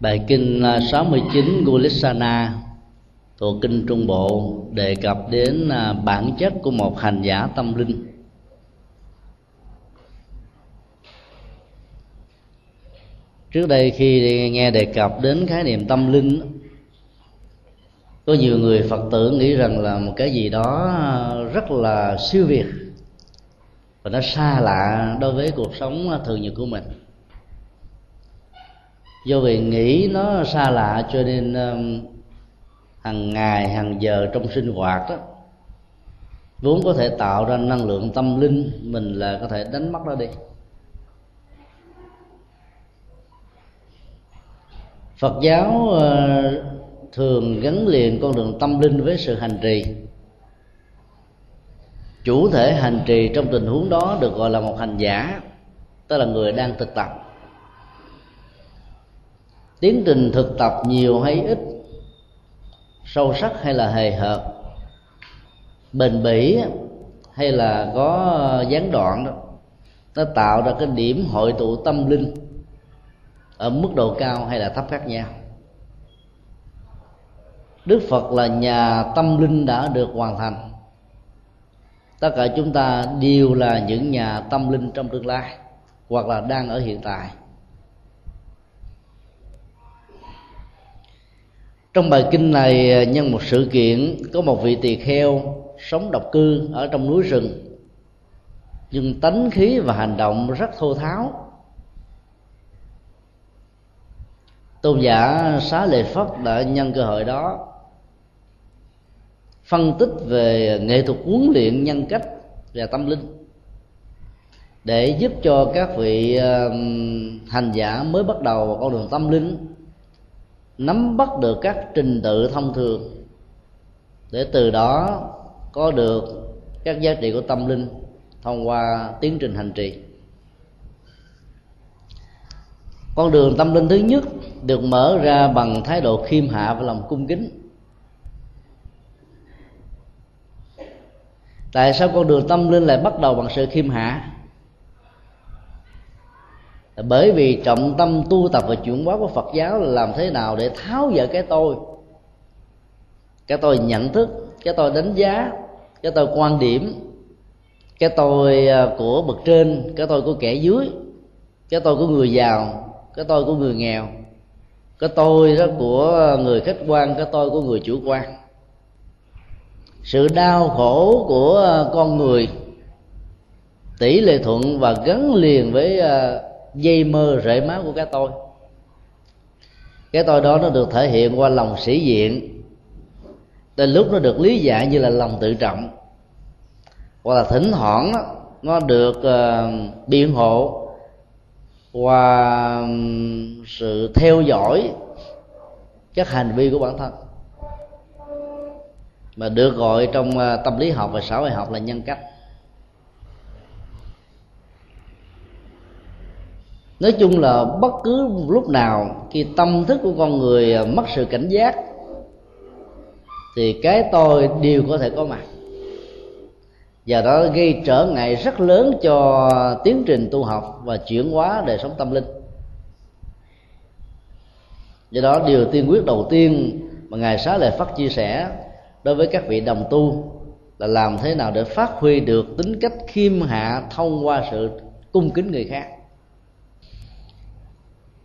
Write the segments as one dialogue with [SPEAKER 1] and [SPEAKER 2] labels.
[SPEAKER 1] Bài kinh à, 69 Gulisana thuộc kinh Trung Bộ đề cập đến à, bản chất của một hành giả tâm linh. Trước đây khi nghe đề cập đến khái niệm tâm linh, có nhiều người Phật tử nghĩ rằng là một cái gì đó à, rất là siêu việt và nó xa lạ đối với cuộc sống thường nhật của mình do vì nghĩ nó xa lạ cho nên um, hàng ngày hàng giờ trong sinh hoạt đó vốn có thể tạo ra năng lượng tâm linh mình là có thể đánh mất nó đi. Phật giáo uh, thường gắn liền con đường tâm linh với sự hành trì. Chủ thể hành trì trong tình huống đó được gọi là một hành giả tức là người đang thực tập tiến trình thực tập nhiều hay ít? Sâu sắc hay là hề hợt? Bền bỉ hay là có gián đoạn đó? Nó tạo ra cái điểm hội tụ tâm linh ở mức độ cao hay là thấp khác nhau? Đức phật là nhà tâm linh đã được hoàn thành. Tất cả chúng ta đều là những nhà tâm linh trong tương lai hoặc là đang ở hiện tại. Trong bài kinh này à, nhân một sự kiện, có một vị tỳ kheo sống độc cư ở trong núi rừng. Nhưng tánh khí và hành động rất thô tháo. Tôn giả xá lợi phất đã nhân cơ hội đó, phân tích về nghệ thuật huấn luyện nhân cách và tâm linh để giúp cho các vị à, hành giả mới bắt đầu vào con đường tâm linh nắm bắt được các trình tự thông thường, để từ đó có được các giá trị của tâm linh thông qua tiến trình hành trì. Con đường tâm linh thứ nhất được mở ra bằng thái độ khiêm hạ và lòng cung kính. Tại sao con đường tâm linh lại bắt đầu bằng sự khiêm hạ? Bởi vì trọng tâm tu tập và chuyển hóa của phật giáo là làm thế nào để tháo dỡ cái tôi. Cái tôi nhận thức, cái tôi đánh giá, cái tôi quan điểm, cái tôi à, của bậc trên, cái tôi của kẻ dưới, cái tôi của người giàu, cái tôi của người nghèo, cái tôi đó của người khách quan, cái tôi của người chủ quan. Sự đau khổ của con người, tỷ lệ thuận và gắn liền với à, dây mơ rễ máu của cái tôi. Cái tôi đó nó được thể hiện qua lòng sĩ diện. Đến lúc nó được lý giải như là lòng tự trọng. Hoặc là thỉnh thoảng đó, nó được uh, biện hộ qua sự theo dõi các hành vi của bản thân. Mà được gọi trong ờ, tâm lý học và xã hội học là nhân cách. Nói chung là bất cứ lúc nào khi tâm thức của con người à, mất sự cảnh giác, thì cái tôi đều có thể có mặt. Và đó gây trở ngại rất lớn cho tiến trình tu học và chuyển hóa đời sống tâm linh. Do đó, điều tiên quyết đầu tiên mà ngài xá lợi phát chia sẻ đối với các vị đồng tu là làm thế nào để phát huy được tính cách khiêm hạ thông qua sự cung kính người khác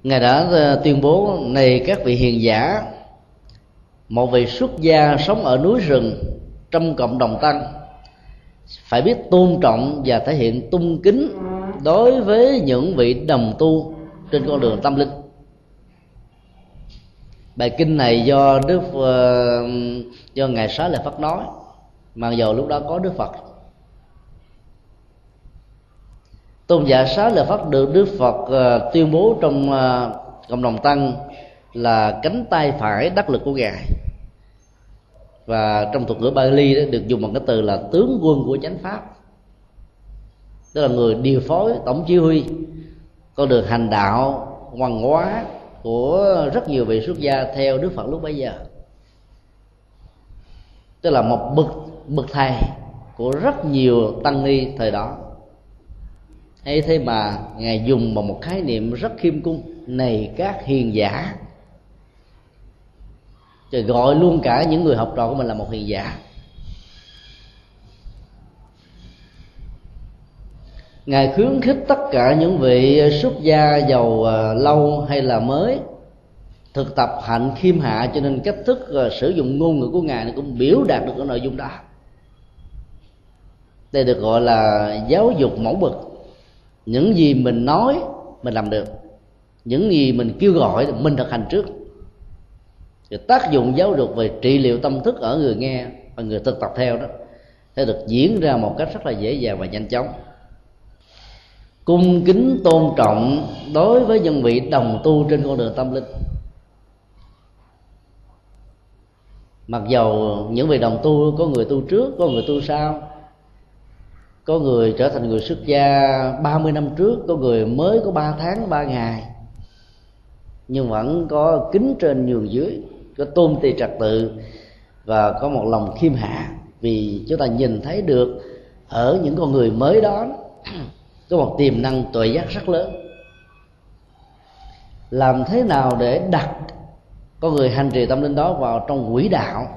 [SPEAKER 1] ngài đã ờ, tuyên bố, này các vị hiền giả, một vị xuất gia sống ở núi rừng trong cộng đồng tăng, phải biết tôn trọng và thể hiện tung kính đối với những vị đồng tu trên con đường tâm linh. Bài kinh này do đức ờ, do ngài xá lợi phát nói, mặc dù lúc đó có đức phật. Tôn giả sáu lời pháp được đức phật uh, tuyên bố trong uh, cộng đồng tăng là cánh tay phải đắc lực của ngài. Và trong thuật ngữ Bali đó được dùng bằng cái từ là tướng quân của chánh pháp. Tức là người điều phối tổng chỉ huy con đường hành đạo văn hóa của rất nhiều vị xuất gia theo Đức Phật lúc bấy giờ. Tức là một bậc bậc thầy của rất nhiều tăng ni thời đó ấy thế mà ngài dùng bằng một khái niệm rất khiêm cung, này các hiền giả. Rồi gọi luôn cả những người học trò của mình là một hiền giả. Ngài khuyến khích tất cả những vị xuất gia giàu ờ, lâu hay là mới thực tập hạnh khiêm hạ, cho nên cách thức ờ, sử dụng ngôn ngữ của ngài cũng biểu đạt được cái nội dung đó. Đây được gọi là giáo dục mẫu bậc những gì mình nói, mình làm được. Những gì mình kêu gọi, mình thực hành trước. Thì tác dụng giáo dục về trị liệu tâm thức ở người nghe và người thực tập theo đó sẽ được diễn ra một cách rất là dễ dàng và nhanh chóng. Cung kính tôn trọng đối với những vị đồng tu trên con đường tâm linh. Mặc dầu những vị đồng tu, có người tu trước, có người tu sau có người trở thành người xuất gia 30 năm trước, có người mới có 3 tháng 3 ngày. Nhưng vẫn có kính trên nhường dưới, có tôn trì trật tự và có một lòng khiêm hạ. Vì chúng ta nhìn thấy được ở những con người mới đó, có một tiềm năng tuệ giác rất lớn. Làm thế nào để đặt con người hành trì tâm linh đó vào trong quỹ đạo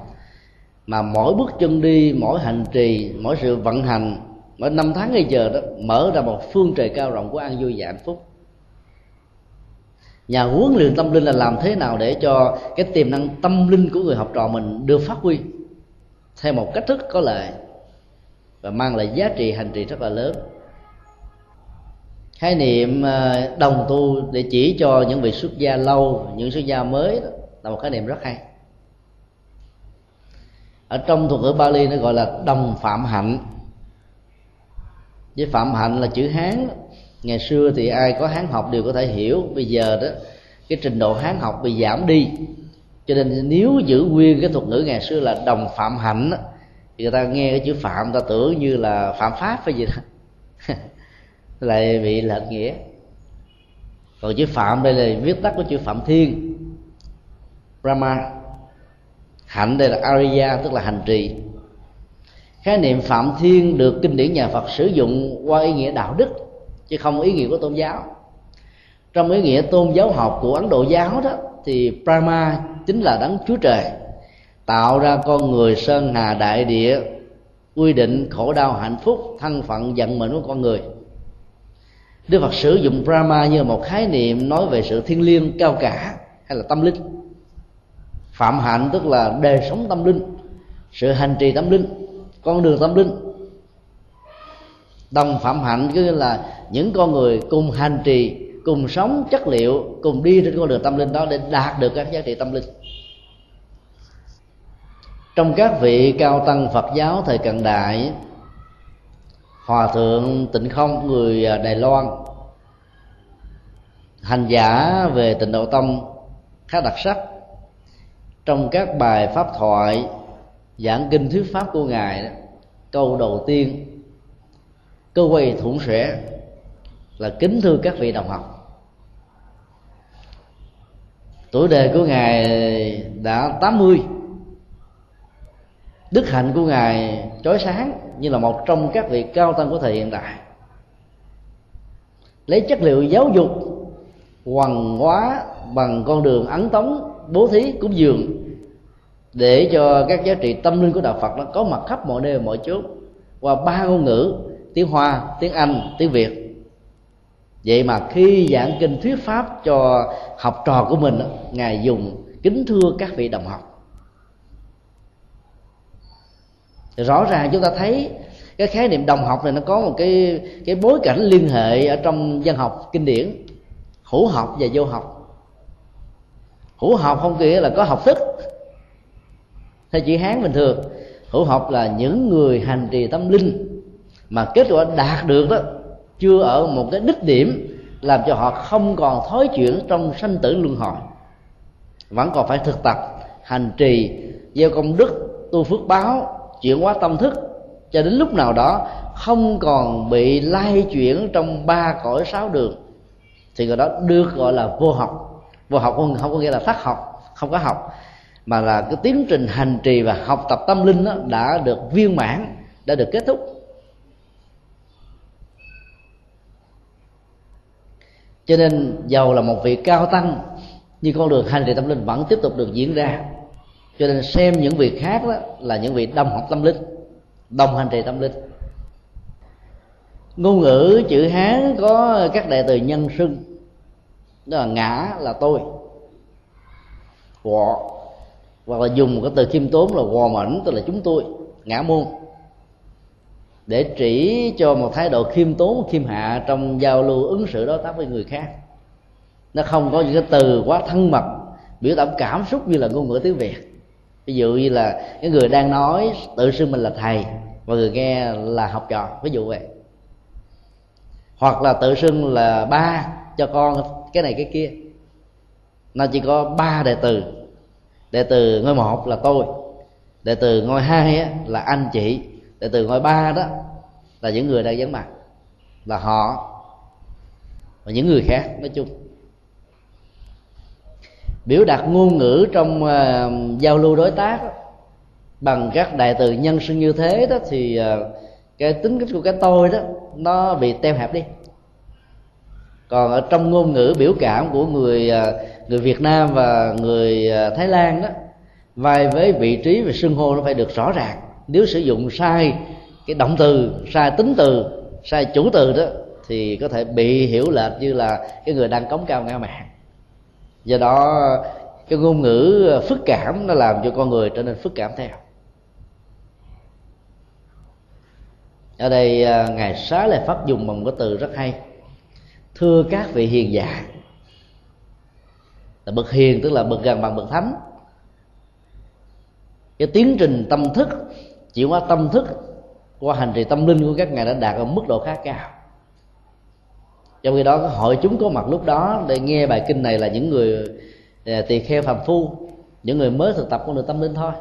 [SPEAKER 1] mà mỗi bước chân đi, mỗi hành trì, mỗi sự vận hành mỗi năm tháng ngày giờ đó mở ra một phương trời cao rộng của an vui và hạnh phúc. Nhà huấn luyện tâm linh là làm thế nào để cho cái tiềm năng tâm linh của người học trò mình được phát huy theo một cách thức có lợi và mang lại giá trị hành trì rất là lớn. Khái niệm ờ, đồng tu để chỉ cho những vị xuất gia lâu những xuất gia mới đó, là một khái niệm rất hay. Ở trong thuật ngữ Bali nó gọi là đồng phạm hạnh với phạm hạnh là chữ hán. Ngày xưa thì ai có hán học đều có thể hiểu. Bây giờ đó, cái trình độ hán học bị giảm đi. Cho nên nếu giữ nguyên cái thuật ngữ ngày xưa là đồng phạm hạnh thì người ta nghe cái chữ phạm ta tưởng như là phạm pháp hay gì đó. Lại bị lệch nghĩa. Còn chữ phạm đây là viết tắt của chữ phạm thiên. Brahma. Hạnh đây là ariya tức là hành trì khái niệm phạm thiên được kinh điển nhà phật sử dụng qua ý nghĩa đạo đức, chứ không ý nghĩa của tôn giáo. Trong ý nghĩa tôn giáo học của ấn độ giáo đó, thì brahma chính là đấng chúa trời, tạo ra con người sơn hà đại địa, quy định khổ đau hạnh phúc, thân phận vận mệnh của con người. Đức Phật sử dụng Brahma như một khái niệm nói về sự thiêng liêng, cao cả hay là tâm linh. Phạm hạnh tức là đời sống tâm linh, Sự hành trì tâm linh. Con đường tâm linh. Đồng phạm hạnh cứ là những con người cùng hành trì, Cùng sống chất liệu, Cùng đi trên con đường tâm linh đó để đạt được các giá trị tâm linh. Trong các vị cao tăng Phật giáo thời cận đại, hòa thượng tịnh không, người đài loan, hành giả về tịnh độ tông khá đặc sắc. Trong các bài pháp thoại giảng kinh thuyết pháp của ngài đó, câu đầu tiên câu quay thủng sẻ là kính thưa các vị đồng học. Tuổi đời của ngài đã 80 đức hạnh của ngài chói sáng như là một trong các vị cao tăng của thời hiện đại. Lấy chất liệu giáo dục hoàng hóa bằng con đường ấn tống bố thí cúng dường để cho các giá trị tâm linh của đạo Phật nó có mặt khắp mọi nơi mọi chỗ qua ba ngôn ngữ tiếng Hoa, tiếng Anh, tiếng Việt. Vậy mà khi giảng kinh thuyết pháp cho học trò của mình ngài dùng kính thưa các vị đồng học. Rõ ràng chúng ta thấy cái khái niệm đồng học này nó có một cái cái bối cảnh liên hệ ở trong văn học kinh điển. Hữu học và vô học. Hữu học không nghĩa là có học thức theo chữ hán bình thường. Hữu học là những người hành trì tâm linh mà kết quả đạt được đó chưa ở một cái đích điểm làm cho họ không còn thói chuyển trong sanh tử luân hồi. Vẫn còn phải thực tập hành trì gieo công đức tu phước báo chuyển hóa tâm thức cho đến lúc nào đó không còn bị lai chuyển trong ba cõi sáu đường thì người đó được gọi là vô học. Vô học không, không có nghĩa là thất học không có học mà là cái tiến trình hành trì và học tập tâm linh đó đã được viên mãn, đã được kết thúc. Cho nên giàu là một vị cao tăng, nhưng con đường hành trì tâm linh vẫn tiếp tục được diễn ra. Cho nên xem những việc khác đó là những vị đồng học tâm linh, đồng hành trì tâm linh. Ngôn ngữ, chữ hán có các đại từ nhân xưng, đó là ngã là tôi. Họ hoặc là dùng một cái từ khiêm tốn là gò mảnh tức là chúng tôi, ngã môn. Để chỉ cho một thái độ khiêm tốn, khiêm hạ trong giao lưu, ứng xử, đối tác với người khác. Nó không có những cái từ quá thân mật, biểu đạt cảm xúc như là ngôn ngữ tiếng việt. Ví dụ như là cái người đang nói, tự xưng mình là thầy và người nghe là học trò, ví dụ vậy. Hoặc là tự xưng là ba cho con, cái này, cái kia. Nó chỉ có ba đề từ đệ từ ngôi một là tôi. Đệ từ ngôi hai á, là anh chị. Đệ từ ngôi ba đó là những người đang vắng mặt. Là họ và những người khác nói chung. Biểu đạt ngôn ngữ trong uh, giao lưu đối tác đó, bằng các đại từ nhân xưng như thế đó thì uh, cái tính cách của cái tôi đó nó bị teo hẹp đi. Còn ở trong ngôn ngữ biểu cảm của người uh, người Việt Nam và người à, Thái Lan đó, vai với vị trí và xưng hô nó phải được rõ ràng. Nếu sử dụng sai cái động từ, sai tính từ, sai chủ từ đó, thì có thể bị hiểu lệch như là cái người đang cống cao ngạo mạn do đó, cái ngôn ngữ à, phức cảm nó làm cho con người trở nên phức cảm theo. Ở đây à, ngài xá lại phát dùng bằng một cái từ rất hay. Thưa các vị hiền giả là bậc hiền, tức là bậc gần bằng bậc thánh. Cái tiến trình tâm thức, chuyển hóa tâm thức, qua hành trì tâm linh của các ngài đã đạt ở mức độ khá cao. Trong khi đó hội chúng có mặt lúc đó để nghe bài kinh này là những người à, tỳ kheo phàm phu, những người mới thực tập con đường tâm linh thôi.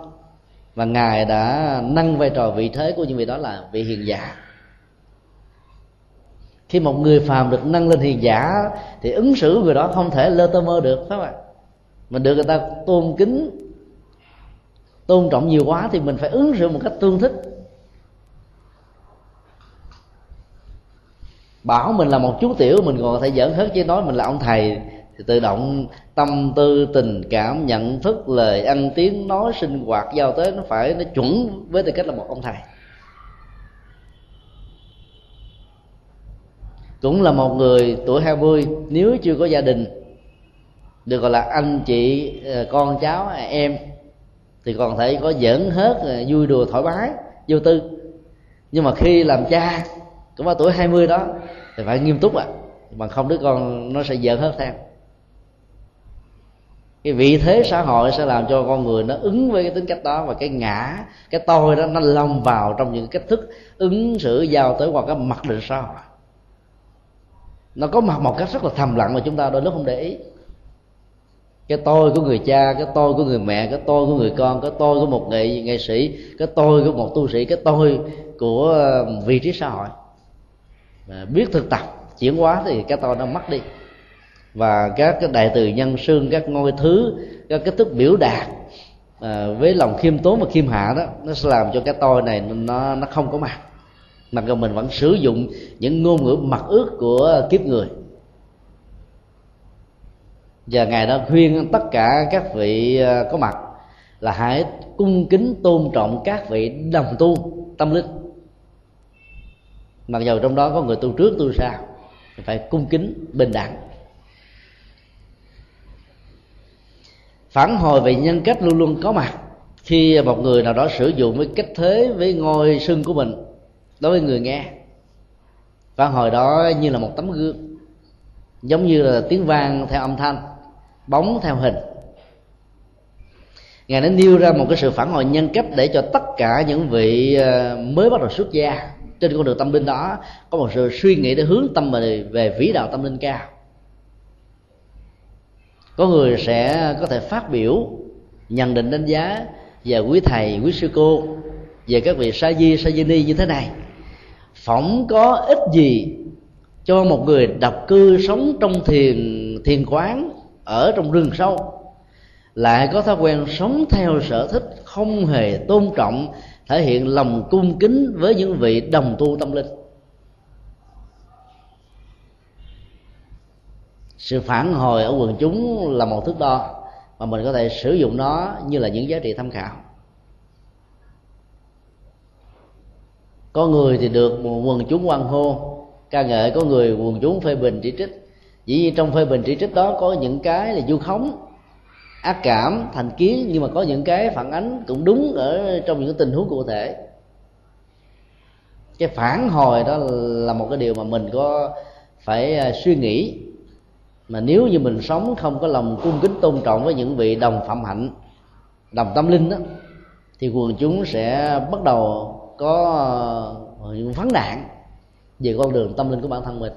[SPEAKER 1] Và ngài đã nâng vai trò vị thế của những vị đó là vị hiền giả khi một người phàm được nâng lên hiền giả, thì ứng xử người đó không thể lơ tơ mơ được, phải không ạ? Mình được người ta tôn kính, tôn trọng nhiều quá thì mình phải ứng xử một cách tương thích. Bảo mình là một chú tiểu, mình còn có thể giỡn hết chứ nói mình là ông thầy, thì tự động tâm tư, tình cảm, nhận thức, lời ăn tiếng, nói, sinh hoạt, giao tế, nó phải, nó chuẩn với tư cách là một ông thầy. Cũng là một người tuổi 20 nếu chưa có gia đình, được gọi là anh chị ờ, con cháu à, em, thì còn thể có giỡn hết ờ, vui đùa thoải mái, vô tư. Nhưng mà khi làm cha, cũng ở tuổi 20 đó, thì phải nghiêm túc ạ. À. bằng không đứa con nó sẽ giỡn hết theo. Cái vị thế xã hội sẽ làm cho con người nó ứng với cái tính cách đó và cái ngã, cái tôi đó nó lông vào trong những cách thức ứng xử giao tới qua cái mặt định xã hội nó có mặt một cách rất là thầm lặng mà chúng ta đôi lúc không để ý. Cái tôi của người cha cái tôi của người mẹ cái tôi của người con cái tôi của một nghệ nghệ sĩ cái tôi của một tu sĩ cái tôi của ờ, vị trí xã hội. Mà biết thực tập chuyển hóa thì cái tôi nó mất đi. Và các cái đại từ nhân xương các ngôi thứ các cái thức biểu đạt à, với lòng khiêm tốn và khiêm hạ đó nó sẽ làm cho cái tôi này nó nó không có mặt mà còn mình vẫn sử dụng những ngôn ngữ mặc ước của kiếp người. Và ngài đã khuyên tất cả các vị ờ, có mặt là hãy cung kính tôn trọng các vị đồng tu tâm linh. Mặc dù trong đó có người tu trước, tu sau phải cung kính bình đẳng. Phản hồi về nhân cách luôn luôn có mặt khi một người nào đó sử dụng với cách thế, với ngôi sưng của mình đối với người nghe. Phản hồi đó như là một tấm gương. Giống như là tiếng vang theo âm thanh bóng theo hình. Ngài đã nêu ra một cái sự phản hồi nhân cách để cho tất cả những vị ờ, mới bắt đầu xuất gia trên con đường tâm linh đó có một sự suy nghĩ để hướng tâm về, về vĩ đạo tâm linh cao. Có người sẽ có thể phát biểu nhận định đánh giá về quý thầy quý sư cô về các vị sa di sa di ni như thế này phỏng có ích gì cho một người độc cư sống trong thiền thiền quán ở trong rừng sâu? Lại có thói quen sống theo sở thích không hề tôn trọng, thể hiện lòng cung kính với những vị đồng tu tâm linh. Sự phản hồi ở quần chúng là một thước đo, mà mình có thể sử dụng nó như là những giá trị tham khảo. Có người thì được quần chúng quan hô. Ca ngợi có người quần chúng phê bình chỉ trích. Dĩ nhiên trong phê bình chỉ trích đó có những cái là du khống, ác cảm, thành kiến, nhưng mà có những cái phản ánh cũng đúng ở trong những tình huống cụ thể. Cái phản hồi đó là một cái điều mà mình có phải à, suy nghĩ. Mà nếu như mình sống không có lòng cung kính tôn trọng với những vị đồng phạm hạnh, đồng tâm linh đó, thì quần chúng sẽ bắt đầu có ờ, những vấn nạn về con đường tâm linh của bản thân mình.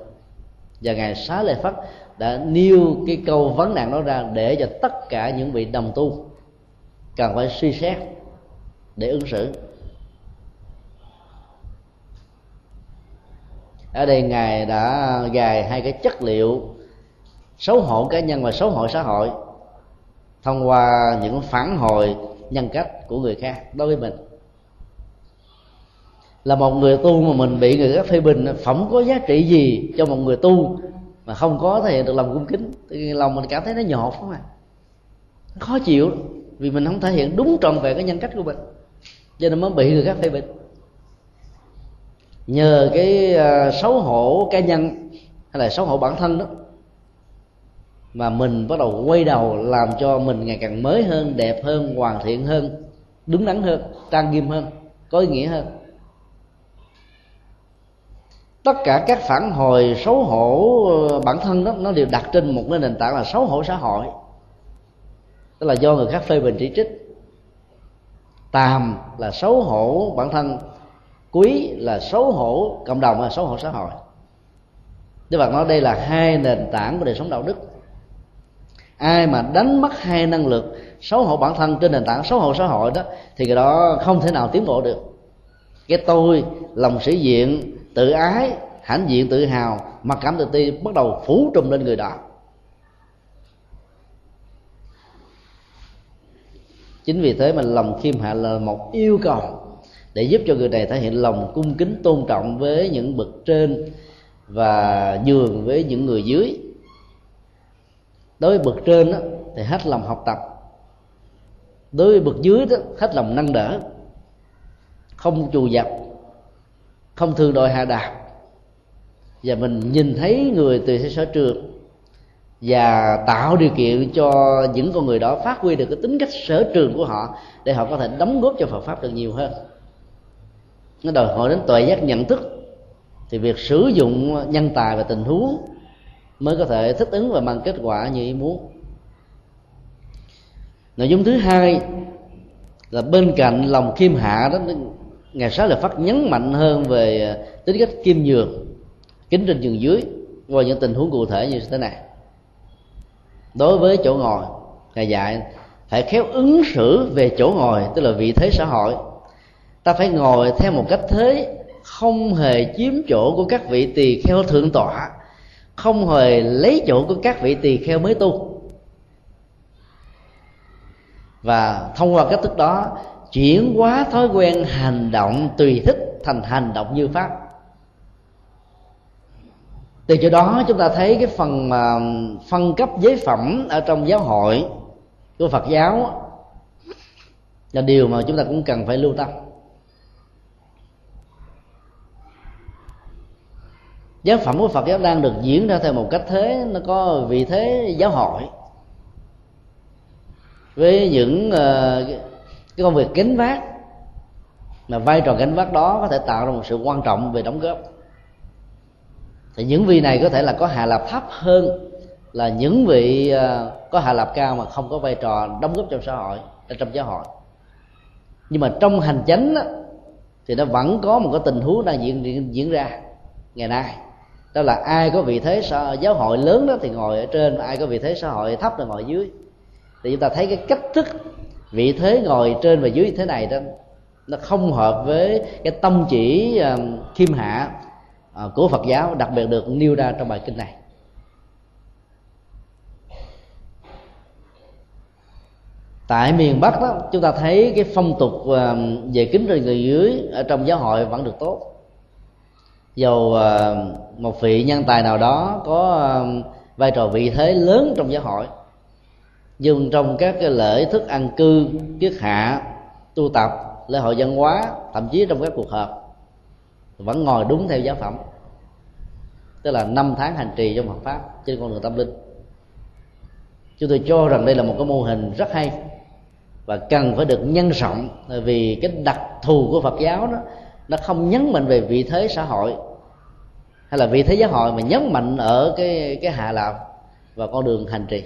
[SPEAKER 1] Và ngài xá lệ phất đã nêu cái câu vấn nạn đó ra để cho tất cả những vị đồng tu cần phải suy xét để ứng xử. Ở đây ngài đã gài hai cái chất liệu xấu hổ cá nhân và xấu hổ xã hội thông qua những phản hồi nhân cách của người khác đối với mình là một người tu mà mình bị người khác phê bình phẩm có giá trị gì cho một người tu mà không có thể được lòng cung kính. Thì lòng mình cảm thấy nó nhột không à. Khó chịu vì mình không thể hiện đúng trọn vẹn cái nhân cách của mình, cho nên mới bị người khác phê bình. Nhờ cái à, xấu hổ cá nhân hay là xấu hổ bản thân đó, mà mình bắt đầu quay đầu làm cho mình ngày càng mới hơn, đẹp hơn, hoàn thiện hơn đúng đắn hơn, trang nghiêm hơn, có ý nghĩa hơn tất cả các phản hồi xấu hổ ờ, bản thân đó, nó đều đặt trên một cái nền tảng là xấu hổ xã hội. Tức là do người khác phê bình chỉ trích. Tàm là xấu hổ bản thân, quý là xấu hổ cộng đồng là xấu hổ xã hội. Đức Phật nói đây là hai nền tảng của đời sống đạo đức. Ai mà đánh mất hai năng lực xấu hổ bản thân trên nền tảng xấu hổ xã hội đó, thì cái đó không thể nào tiến bộ được. Cái tôi, lòng sĩ diện tự ái hãnh diện tự hào mặc cảm tự ti bắt đầu phủ trùm lên người đó. Chính vì thế mà lòng khiêm hạ là một yêu cầu để giúp cho người này thể hiện lòng cung kính tôn trọng với những bậc trên và nhường với những người dưới. Đối với bậc trên đó, thì hết lòng học tập. Đối với bậc dưới đó hết lòng nâng đỡ. Không chù dập không thường đòi hạ đạp và mình nhìn thấy người từ sở trường và tạo điều kiện cho những con người đó phát huy được cái tính cách sở trường của họ để họ có thể đóng góp cho Phật pháp được nhiều hơn. Nó đòi hỏi đến tuệ giác nhận thức, thì việc sử dụng nhân tài và tình huống mới có thể thích ứng và mang kết quả như ý muốn. Nội dung thứ hai là bên cạnh lòng khiêm hạ đó ngày sáu là phát nhấn mạnh hơn về à, tính cách kim nhường, kính trên giường dưới qua những tình huống cụ thể như thế này. Đối với chỗ ngồi, ngài dạy phải khéo ứng xử về chỗ ngồi, tức là vị thế xã hội. Ta phải ngồi theo một cách thế, không hề chiếm chỗ của các vị tỳ kheo thượng tọa, không hề lấy chỗ của các vị tỳ kheo mới tu. Và thông qua cách thức đó chuyển hóa thói quen hành động tùy thích thành hành động như pháp. Từ chỗ đó chúng ta thấy cái phần mà phân cấp giới phẩm ở trong giáo hội của phật giáo là điều mà chúng ta cũng cần phải lưu tâm. Giáo phẩm của phật giáo đang được diễn ra theo một cách thế nó có vị thế giáo hội với những uh, cái công việc gánh vác mà vai trò gánh vác đó có thể tạo ra một sự quan trọng về đóng góp. Thì những vị này có thể là có hạ lạp thấp hơn là những vị ờ, có hạ lạp cao mà không có vai trò đóng góp trong xã hội trong giáo hội. Nhưng mà trong hành chánh đó, thì nó vẫn có một cái tình huống đang diễn diễn ra ngày nay. Đó là ai có vị thế xã, giáo hội lớn đó thì ngồi ở trên ai có vị thế xã hội thấp thì ngồi dưới. Thì chúng ta thấy cái cách thức vị thế ngồi trên và dưới thế này đó, nó không hợp với cái tâm chỉ ờ, khiêm hạ ờ, của Phật giáo, đặc biệt được nêu ra trong bài kinh này. Tại miền Bắc đó, chúng ta thấy cái phong tục ờ, về kính trên người dưới ở trong giáo hội vẫn được tốt. Dầu một vị nhân tài nào đó có vai trò vị thế lớn trong giáo hội nhưng trong các cái lễ thức ăn cư kiết hạ, tu tập, lễ hội văn hóa, thậm chí trong các cuộc họp. Vẫn ngồi đúng theo giáo phẩm. Tức là năm tháng hành trì trong Phật pháp trên con đường tâm linh. Chúng tôi cho rằng đây là một cái mô hình rất hay và cần phải được nhân rộng vì cái đặc thù của Phật giáo đó, nó không nhấn mạnh về vị thế xã hội hay là vị thế giáo hội mà nhấn mạnh ở cái cái hạ lạc và con đường hành trì.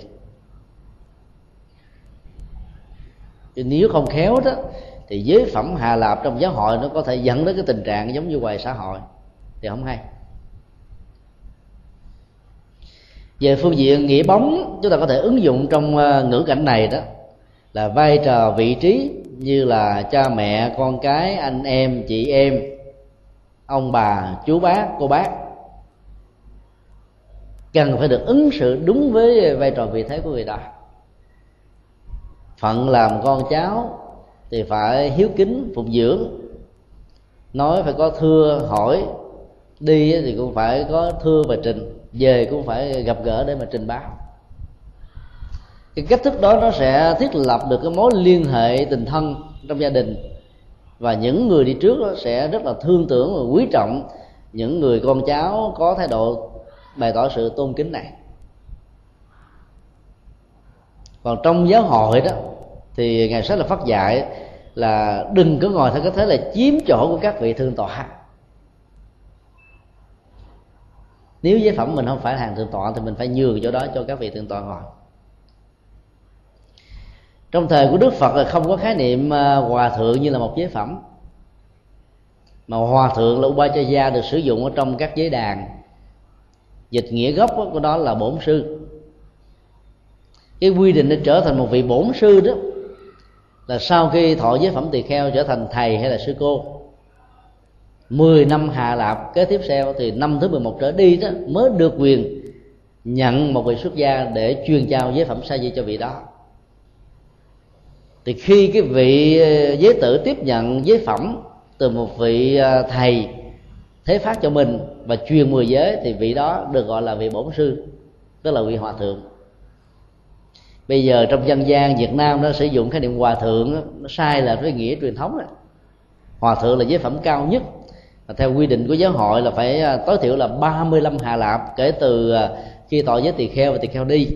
[SPEAKER 1] Chứ nếu không khéo đó, thì giới phẩm hà lạp trong giáo hội nó có thể dẫn đến cái tình trạng giống như ngoài xã hội. Thì không hay. Về phương diện nghĩa bóng, chúng ta có thể ứng dụng trong ờ, ngữ cảnh này đó, là vai trò vị trí như là cha mẹ, con cái, anh em, chị em, ông bà, chú bác, cô bác. Cần phải được ứng xử đúng với vai trò vị thế của người đó phận làm con cháu thì phải hiếu kính phục dưỡng. Nói phải có thưa, hỏi, đi thì cũng phải có thưa và trình, về cũng phải gặp gỡ để mà trình báo. Cái cách thức đó nó sẽ thiết lập được cái mối liên hệ tình thân trong gia đình. Và những người đi trước đó sẽ rất là thương tưởng và quý trọng những người con cháu có thái độ bày tỏ sự tôn kính này. Còn trong giáo hội đó thì ngài sách là phát dạy là đừng có ngồi theo cái thế là chiếm chỗ của các vị thương tọa. Nếu giới phẩm mình không phải hàng thượng tọa thì mình phải nhường chỗ đó cho các vị thượng tọa ngồi. Trong thời của đức phật là không có khái niệm à, hòa thượng như là một giới phẩm. Mà hòa thượng là upachaya được sử dụng ở trong các giới đàn. Dịch nghĩa gốc của đó là bổn sư. Cái quy định để trở thành một vị bổn sư đó là sau khi thọ giới phẩm tỳ kheo trở thành thầy hay là sư cô 10 năm hạ lạp kế tiếp theo thì năm thứ 11 trở đi đó mới được quyền nhận một vị xuất gia để truyền trao giới phẩm sa di cho vị đó. Thì khi cái vị ờ, giới tử tiếp nhận giới phẩm từ một vị ờ, thầy thế phát cho mình và truyền mười giới thì vị đó được gọi là vị bổn sư, tức là vị hòa thượng bây giờ trong dân gian việt nam nó sử dụng khái niệm hòa thượng nó sai là với nghĩa truyền thống này hòa thượng là giới phẩm cao nhất. Theo quy định của giáo hội là phải à, tối thiểu là 35 hạ lạp kể từ à, khi tội giới tỳ kheo và tỳ kheo đi.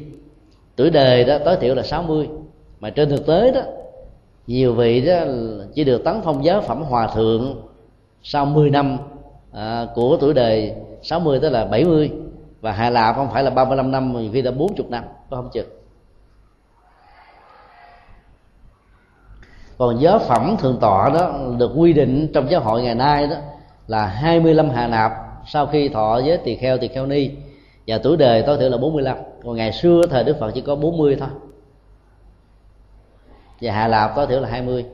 [SPEAKER 1] Tuổi đời đó tối thiểu là 60 mà trên thực tế đó nhiều vị đó chỉ được tấn phong giáo phẩm hòa thượng sau 10 năm à, của tuổi đời 60 tới là 70 và hạ lạp không phải là 35 năm mà nhiều khi là 40 năm có không chừng. Còn giáo phẩm thượng tọa đó được quy định trong giáo hội ngày nay đó là 25 hạ nạp. Sau khi thọ với tỳ kheo tỳ kheo ni. Và tuổi đời tối thiểu là 45 còn ngày xưa thời Đức Phật chỉ có 40 thôi. Và hạ lạp tối thiểu là 20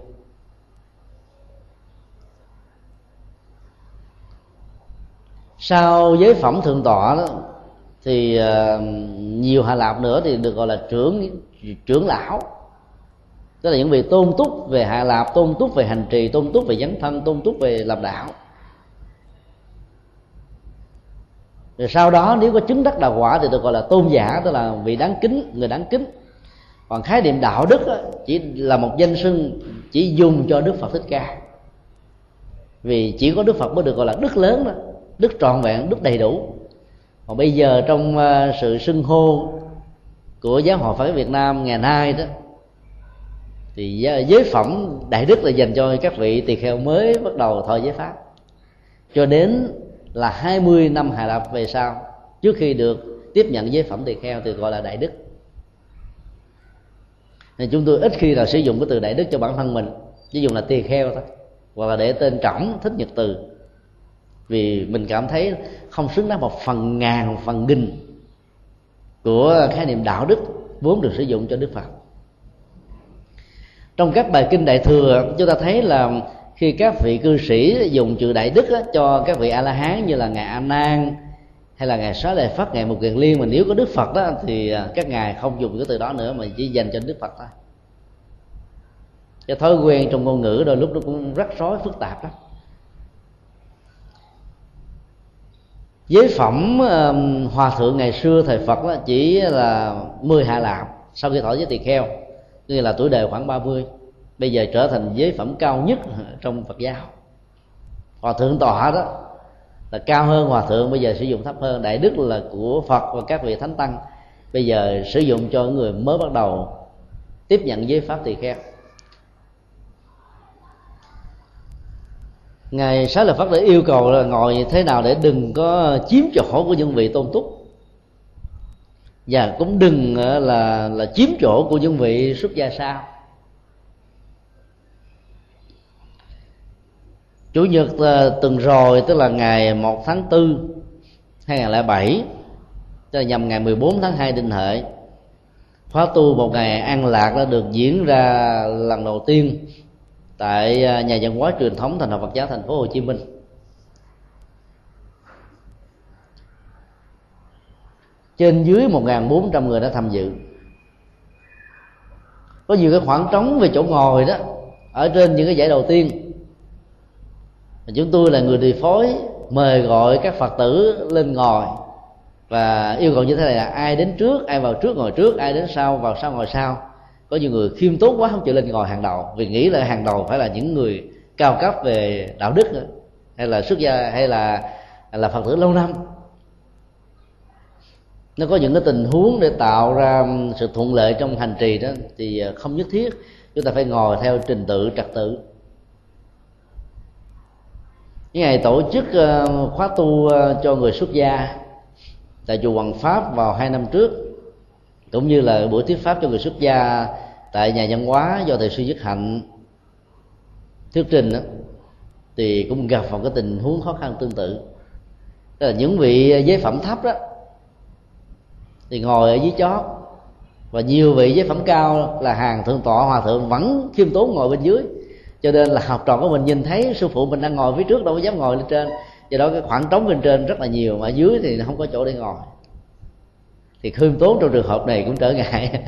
[SPEAKER 1] sau giới phẩm thượng tọa đó thì ờ, nhiều hạ lạp nữa thì được gọi là trưởng trưởng lão tức là những vị tôn túc về hạ lạp, tôn túc về hành trì, tôn túc về dấn thân, tôn túc về làm đạo. Rồi sau đó nếu có chứng đắc đạo quả thì được gọi là tôn giả, tức là vị đáng kính, người đáng kính. Còn khái niệm đạo đức chỉ là một danh xưng, chỉ dùng cho đức phật thích ca. Vì chỉ có đức phật mới được gọi là đức lớn đó, đức trọn vẹn, đức đầy đủ. Còn bây giờ trong ờ, sự xưng hô của giáo hội phật việt nam ngày nay đó thì giới phẩm đại đức là dành cho các vị tỳ kheo mới bắt đầu thọ giới pháp. Cho đến là 20 năm hạ lập về sau, trước khi được tiếp nhận giới phẩm tỳ kheo thì gọi là đại đức. Nên chúng tôi ít khi là sử dụng cái từ đại đức cho bản thân mình chỉ dùng là tỳ kheo thôi, hoặc là để tên trọng thích nhật từ. Vì mình cảm thấy không xứng đáng một phần ngàn, một phần nghìn của khái niệm đạo đức vốn được sử dụng cho đức phật trong các bài kinh đại thừa chúng ta thấy là khi các vị cư sĩ dùng chữ đại đức á, cho các vị a la hán như là ngài a nan hay là ngài xá lợi phát ngài một kiền liên mà nếu có đức phật đó thì à, các ngài không dùng cái từ đó nữa mà chỉ dành cho đức phật thôi. Cái thói quen trong ngôn ngữ đôi lúc nó cũng rắc rối phức tạp lắm. Giới phẩm hòa thượng ngày xưa thời phật đó chỉ là 10 hạ lạp sau khi thọ giới tỳ kheo như là tuổi đời khoảng 30 bây giờ trở thành giới phẩm cao nhất trong Phật giáo. Hòa thượng tọa đó là cao hơn hòa thượng, bây giờ sử dụng thấp hơn. Đại đức là của Phật và các vị thánh tăng. Bây giờ sử dụng cho người mới bắt đầu tiếp nhận giới pháp tỳ kheo ngài xá lợi phất đã yêu cầu là ngồi thế nào để đừng có chiếm chỗ của những vị tôn túc và cũng đừng ờ, là là chiếm chỗ của những vị xuất gia sao chủ nhật ờ, tuần rồi, tức là ngày 1 tháng 4 2007 tức là nhằm ngày 14 tháng 2 đinh hợi, khóa tu một ngày an lạc đã được diễn ra lần đầu tiên tại ờ, nhà văn hóa truyền thống thành học Phật giáo thành phố Hồ Chí Minh. Trên dưới 1.400 người đã tham dự. Có nhiều cái khoảng trống về chỗ ngồi đó, ở trên những cái giải đầu tiên. Chúng tôi là người điều phối, mời gọi các phật tử lên ngồi và yêu cầu như thế này là ai đến trước, ai vào trước ngồi trước, ai đến sau, vào sau ngồi sau. Có nhiều người khiêm tốn quá không chịu lên ngồi hàng đầu, vì nghĩ là hàng đầu phải là những người cao cấp về đạo đức hay là xuất gia, hay là là phật tử lâu năm nó có những cái tình huống để tạo ra sự thuận lợi trong hành trì đó thì ờ, không nhất thiết chúng ta phải ngồi theo trình tự trật tự. Cái ngày tổ chức ờ, khóa tu ờ, cho người xuất gia tại chùa Hoàng Pháp vào hai năm trước cũng như là buổi thuyết pháp cho người xuất gia tại nhà văn hóa do thầy sư dứt hạnh thuyết trình đó, thì cũng gặp vào cái tình huống khó khăn tương tự. Tức là những vị giới phẩm thấp đó thì ngồi ở dưới chót. Và nhiều vị giới phẩm cao là hàng thượng tọa, hòa thượng vẫn khiêm tốn ngồi bên dưới. Cho nên là học trò của mình nhìn thấy sư phụ mình đang ngồi phía trước, đâu có dám ngồi lên trên. Do đó cái khoảng trống bên trên rất là nhiều, mà dưới thì không có chỗ để ngồi. Thì khiêm tốn trong trường hợp này cũng trở ngại.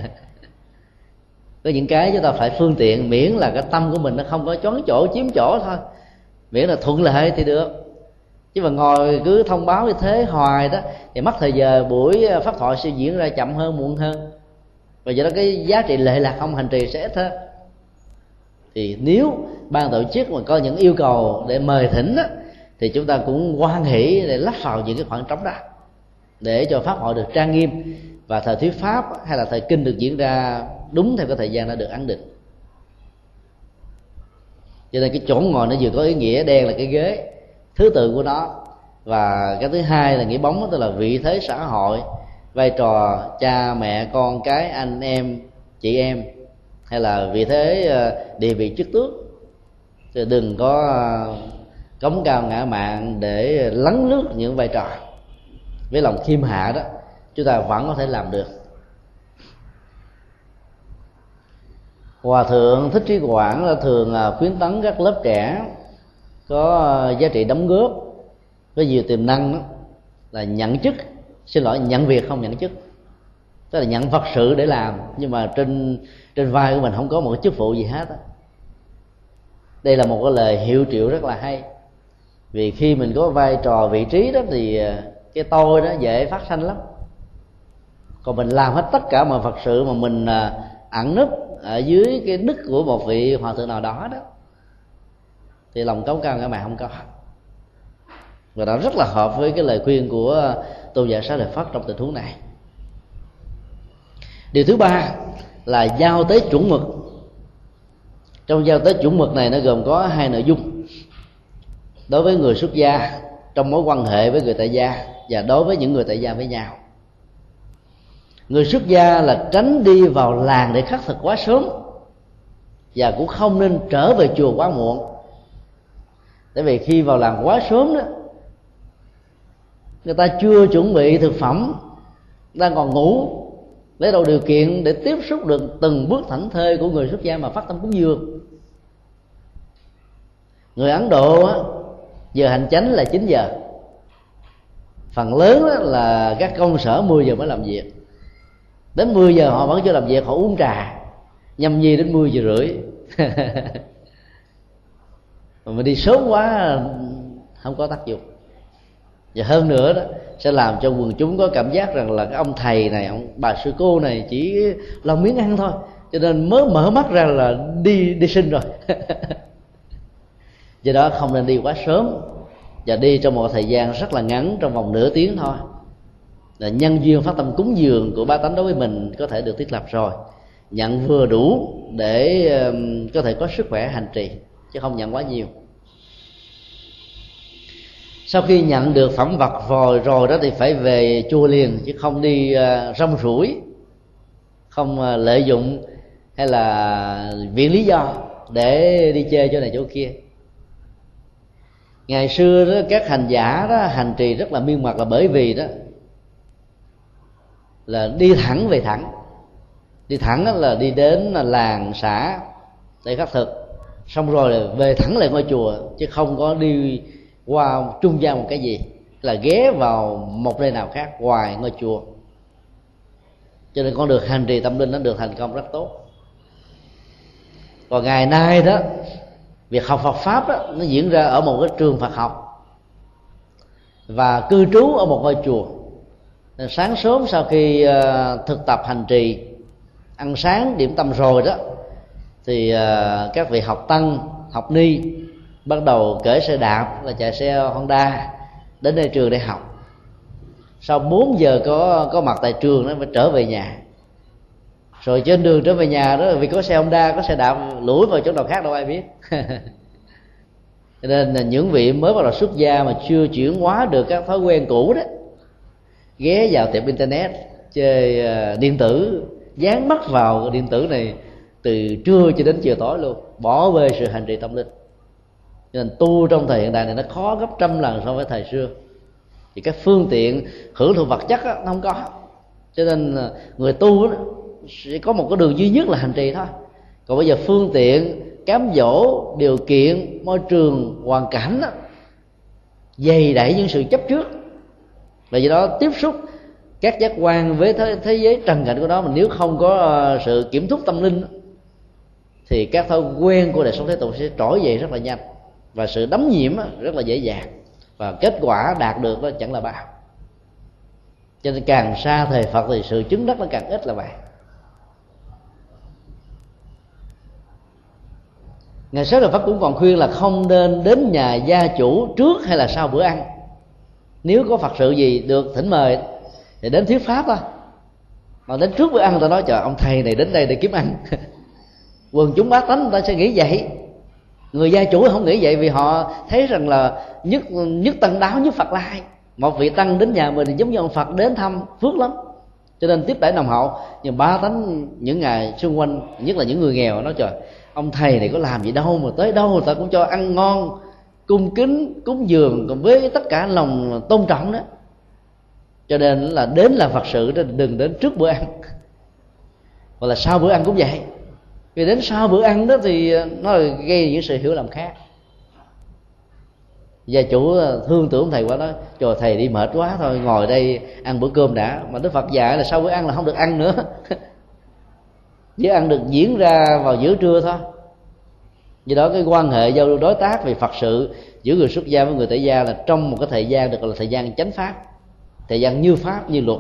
[SPEAKER 1] Có những cái chúng ta phải phương tiện, miễn là cái tâm của mình nó không có choáng chỗ, chiếm chỗ thôi. Miễn là thuận lợi thì được chứ mà ngồi cứ thông báo như thế hoài đó thì mất thời giờ buổi ờ, pháp thoại sẽ diễn ra chậm hơn muộn hơn. Và do đó cái giá trị lệ lạc không hành trì sẽ ít hơn. Thì nếu ban tổ chức mà có những yêu cầu để mời thỉnh đó, thì chúng ta cũng quan hỷ để lắp vào những cái khoảng trống đó để cho pháp hội được trang nghiêm và thời thuyết pháp hay là thời kinh được diễn ra đúng theo cái thời gian đã được ấn định. Cho nên cái chỗ ngồi nó vừa có ý nghĩa đen là cái ghế thứ tự của nó. Và cái thứ hai là nghĩa bóng, tức là vị thế xã hội, vai trò cha, mẹ, con cái, anh em, chị em, hay là vị thế ờ, địa vị chức tước. Thì đừng có ờ, cống cao ngã mạng để lấn lướt những vai trò. Với lòng khiêm hạ đó, chúng ta vẫn có thể làm được. Hòa thượng thích trí quảng là thường ờ, khuyến tấn các lớp trẻ có ờ, giá trị đóng góp có nhiều tiềm năng đó, là nhận chức. Xin lỗi nhận việc không nhận chức. Tức là nhận phật sự để làm nhưng mà trên trên vai của mình không có một cái chức vụ gì hết á. Đây là một cái lời hiệu triệu rất là hay. Vì khi mình có vai trò vị trí đó thì ờ, cái tôi đó dễ phát sanh lắm. Còn mình làm hết tất cả mọi phật sự mà mình ờ, ẩn nấp ở dưới cái đức của một vị hòa thượng nào đó đó thì lòng cống cao ngã mạn không có. Và đó rất là hợp với cái lời khuyên của tôn giả xá lợi phất trong tình huống này. Điều thứ ba là giao tế chuẩn mực. Trong giao tế chuẩn mực này nó gồm có hai nội dung. Đối với người xuất gia trong mối quan hệ với người tại gia và đối với những người tại gia với nhau. Người xuất gia là tránh đi vào làng để khắc thực quá sớm và cũng không nên trở về chùa quá muộn tại vì khi vào làng quá sớm đó người ta chưa chuẩn bị thực phẩm đang còn ngủ lấy đâu điều kiện để tiếp xúc được từng bước thảnh thơi của người xuất gia mà phát tâm cúng dường. Người ấn độ á, giờ hành chánh là 9 giờ. Phần lớn là các công sở 10 giờ mới làm việc. Đến 10 giờ họ vẫn chưa làm việc họ uống trà. Nhâm nhi đến 10 giờ rưỡi. mà mình đi sớm quá, không có tác dụng. Và hơn nữa đó, sẽ làm cho quần chúng có cảm giác rằng là cái ông thầy này, ông bà sư cô này chỉ lo miếng ăn thôi. Cho nên mới mở mắt ra là đi đi sinh rồi. Do đó không nên đi quá sớm. Và đi trong một thời gian rất là ngắn, trong vòng nửa tiếng thôi. Là nhân duyên phát tâm cúng dường của ba tánh đối với mình có thể được thiết lập rồi. Nhận vừa đủ để có thể có sức khỏe hành trì chứ không nhận quá nhiều. Sau khi nhận được phẩm vật rồi rồi đó thì phải về chùa liền chứ không đi uh, rong rủi không uh, lợi dụng hay là viện lý do để đi chơi chỗ này chỗ kia. Ngày xưa đó các hành giả đó hành trì rất là miên mật là bởi vì đó là đi thẳng về thẳng. Đi thẳng là đi đến làng xã để khắc thực xong rồi là về thẳng lại ngôi chùa chứ không có đi qua trung gian một cái gì. Là ghé vào một nơi nào khác ngoài ngôi chùa. Cho nên con được hành trì tâm linh nó được thành công rất tốt. Còn ngày nay đó việc học Phật pháp đó, nó diễn ra ở một cái trường Phật học. Và cư trú ở một ngôi chùa. Sáng sớm sau khi ờ, thực tập hành trì ăn sáng điểm tâm rồi đó thì à, các vị học tăng học ni bắt đầu cởi xe đạp là chạy xe honda đến đây trường để học. Sau 4 giờ có có mặt tại trường nó phải trở về nhà. Rồi trên đường trở về nhà đó vì có xe honda có xe đạp lủi vào chỗ nào khác đâu ai biết. Cho nên là những vị mới bắt đầu xuất gia mà chưa chuyển hóa được các thói quen cũ đó ghé vào tiệm internet chơi uh, điện tử dán mắt vào điện tử này từ trưa cho đến chiều tối luôn bỏ về sự hành trì tâm linh. Cho nên tu trong thời hiện đại này nó khó gấp trăm lần so với thời xưa. Thì các phương tiện hưởng thụ vật chất đó, nó không có. Cho nên à, người tu đó, sẽ có một cái đường duy nhất là hành trì thôi. Còn bây giờ phương tiện cám dỗ điều kiện môi trường hoàn cảnh đó, dày đẩy những sự chấp trước. Và do đó tiếp xúc các giác quan với thế, thế giới trần cảnh của nó mà nếu không có à, sự kiểm thúc tâm linh thì các thói quen của đời sống thế tục sẽ trỗi dậy rất là nhanh. Và sự đấm nhiễm rất là dễ dàng. Và kết quả đạt được đó chẳng là bao. Cho nên càng xa thời phật thì sự chứng đắc nó càng ít là vậy ngày sáng đạo phật cũng còn khuyên là không nên đến nhà gia chủ trước hay là sau bữa ăn. Nếu có phật sự gì được thỉnh mời thì đến thuyết pháp thôi mà đến trước bữa ăn ta nói chờ ông thầy này đến đây để kiếm ăn. quần chúng bá tánh ta sẽ nghĩ vậy. Người gia chủ không nghĩ vậy vì họ thấy rằng là nhất nhất tăng đáo, nhất phật lai một vị tăng đến nhà mình thì giống như ông phật đến thăm phước lắm. Cho nên tiếp đãi nồng hậu, nhưng ba tánh những ngày xung quanh, nhất là những người nghèo, nói trời, ông thầy này có làm gì đâu mà tới đâu người ta cũng cho ăn ngon, cung kính, cúng dường, còn với tất cả lòng tôn trọng đó. Cho nên là đến là phật sự đó đừng đến trước bữa ăn. Hoặc là sau bữa ăn cũng vậy vì đến sau bữa ăn đó thì ờ, nó gây những sự hiểu lầm khác. Gia chủ ờ, thương tưởng thầy quá đó cho thầy đi mệt quá thôi, ngồi đây ăn bữa cơm đã. Mà đức phật dạy là sau bữa ăn là không được ăn nữa. Chỉ ăn được diễn ra vào giữa trưa thôi. Do đó cái quan hệ giao lưu đối tác về phật sự giữa người xuất gia với người tại gia là trong một cái thời gian được gọi là thời gian chánh pháp. Thời gian như pháp, như luật.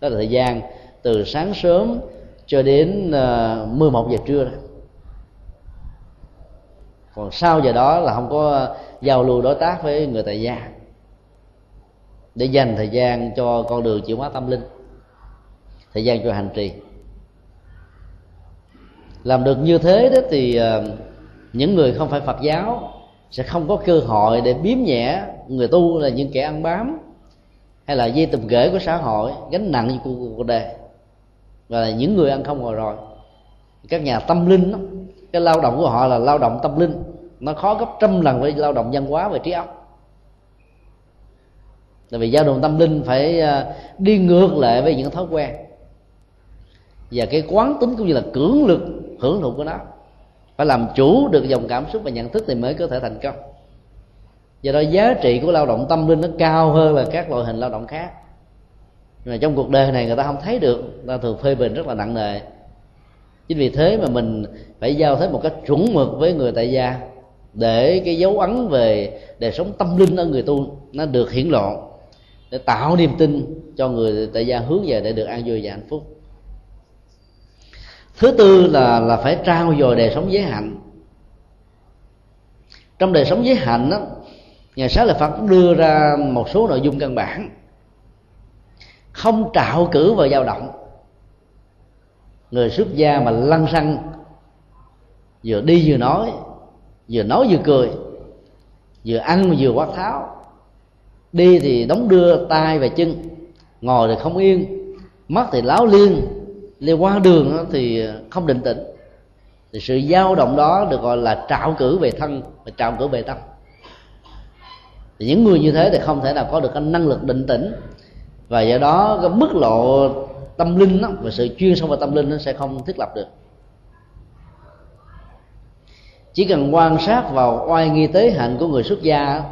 [SPEAKER 1] Đó là thời gian từ sáng sớm cho đến ờ, uh, 11 giờ trưa đó. còn sau giờ đó là không có ờ, giao lưu đối tác với người tại gia. Để dành thời gian cho con đường chuyển hóa tâm linh. Thời gian cho hành trì. Làm được như thế đó thì uh, những người không phải phật giáo sẽ không có cơ hội để biếm nhẹ người tu là những kẻ ăn bám hay là dây tùm ghế của xã hội gánh nặng của cuộc đời và là những người ăn không ngồi rồi. Các nhà tâm linh đó, cái lao động của họ là lao động tâm linh. Nó khó gấp trăm lần với lao động văn hóa về trí óc. Tại vì giao động tâm linh phải à, đi ngược lại với những thói quen. Và cái quán tính cũng như là cưỡng lực hưởng thụ của nó. Phải làm chủ được dòng cảm xúc và nhận thức thì mới có thể thành công. Do đó giá trị của lao động tâm linh nó cao hơn là các loại hình lao động khác nhưng mà trong cuộc đời này người ta không thấy được người ta thường phê bình rất là nặng nề. Chính vì thế mà mình phải giao thế một cách chuẩn mực với người tại gia để cái dấu ấn về đời sống tâm linh ở người tu nó được hiển lộ để tạo niềm tin cho người tại gia hướng về để được an vui và hạnh phúc. Thứ tư là là phải trao dồi đời sống giới hạnh. Trong đời sống giới hạnh đó, nhà sáng là phật đưa ra một số nội dung căn bản không trạo cử và dao động. Người xuất gia mà lăn xăng, vừa đi vừa nói vừa nói vừa cười, vừa ăn vừa quát tháo. Đi thì đóng đưa tay và chân, ngồi thì không yên, mắt thì láo liên đi qua đường thì không định tĩnh. Thì sự dao động đó được gọi là trạo cử về thân và trạo cử về tâm. Thì những người như thế thì không thể nào có được cái năng lực định tĩnh và do đó cái mức độ tâm linh đó, và sự chuyên sâu vào tâm linh nó sẽ không thiết lập được. Chỉ cần quan sát vào oai nghi tế hạnh của người xuất gia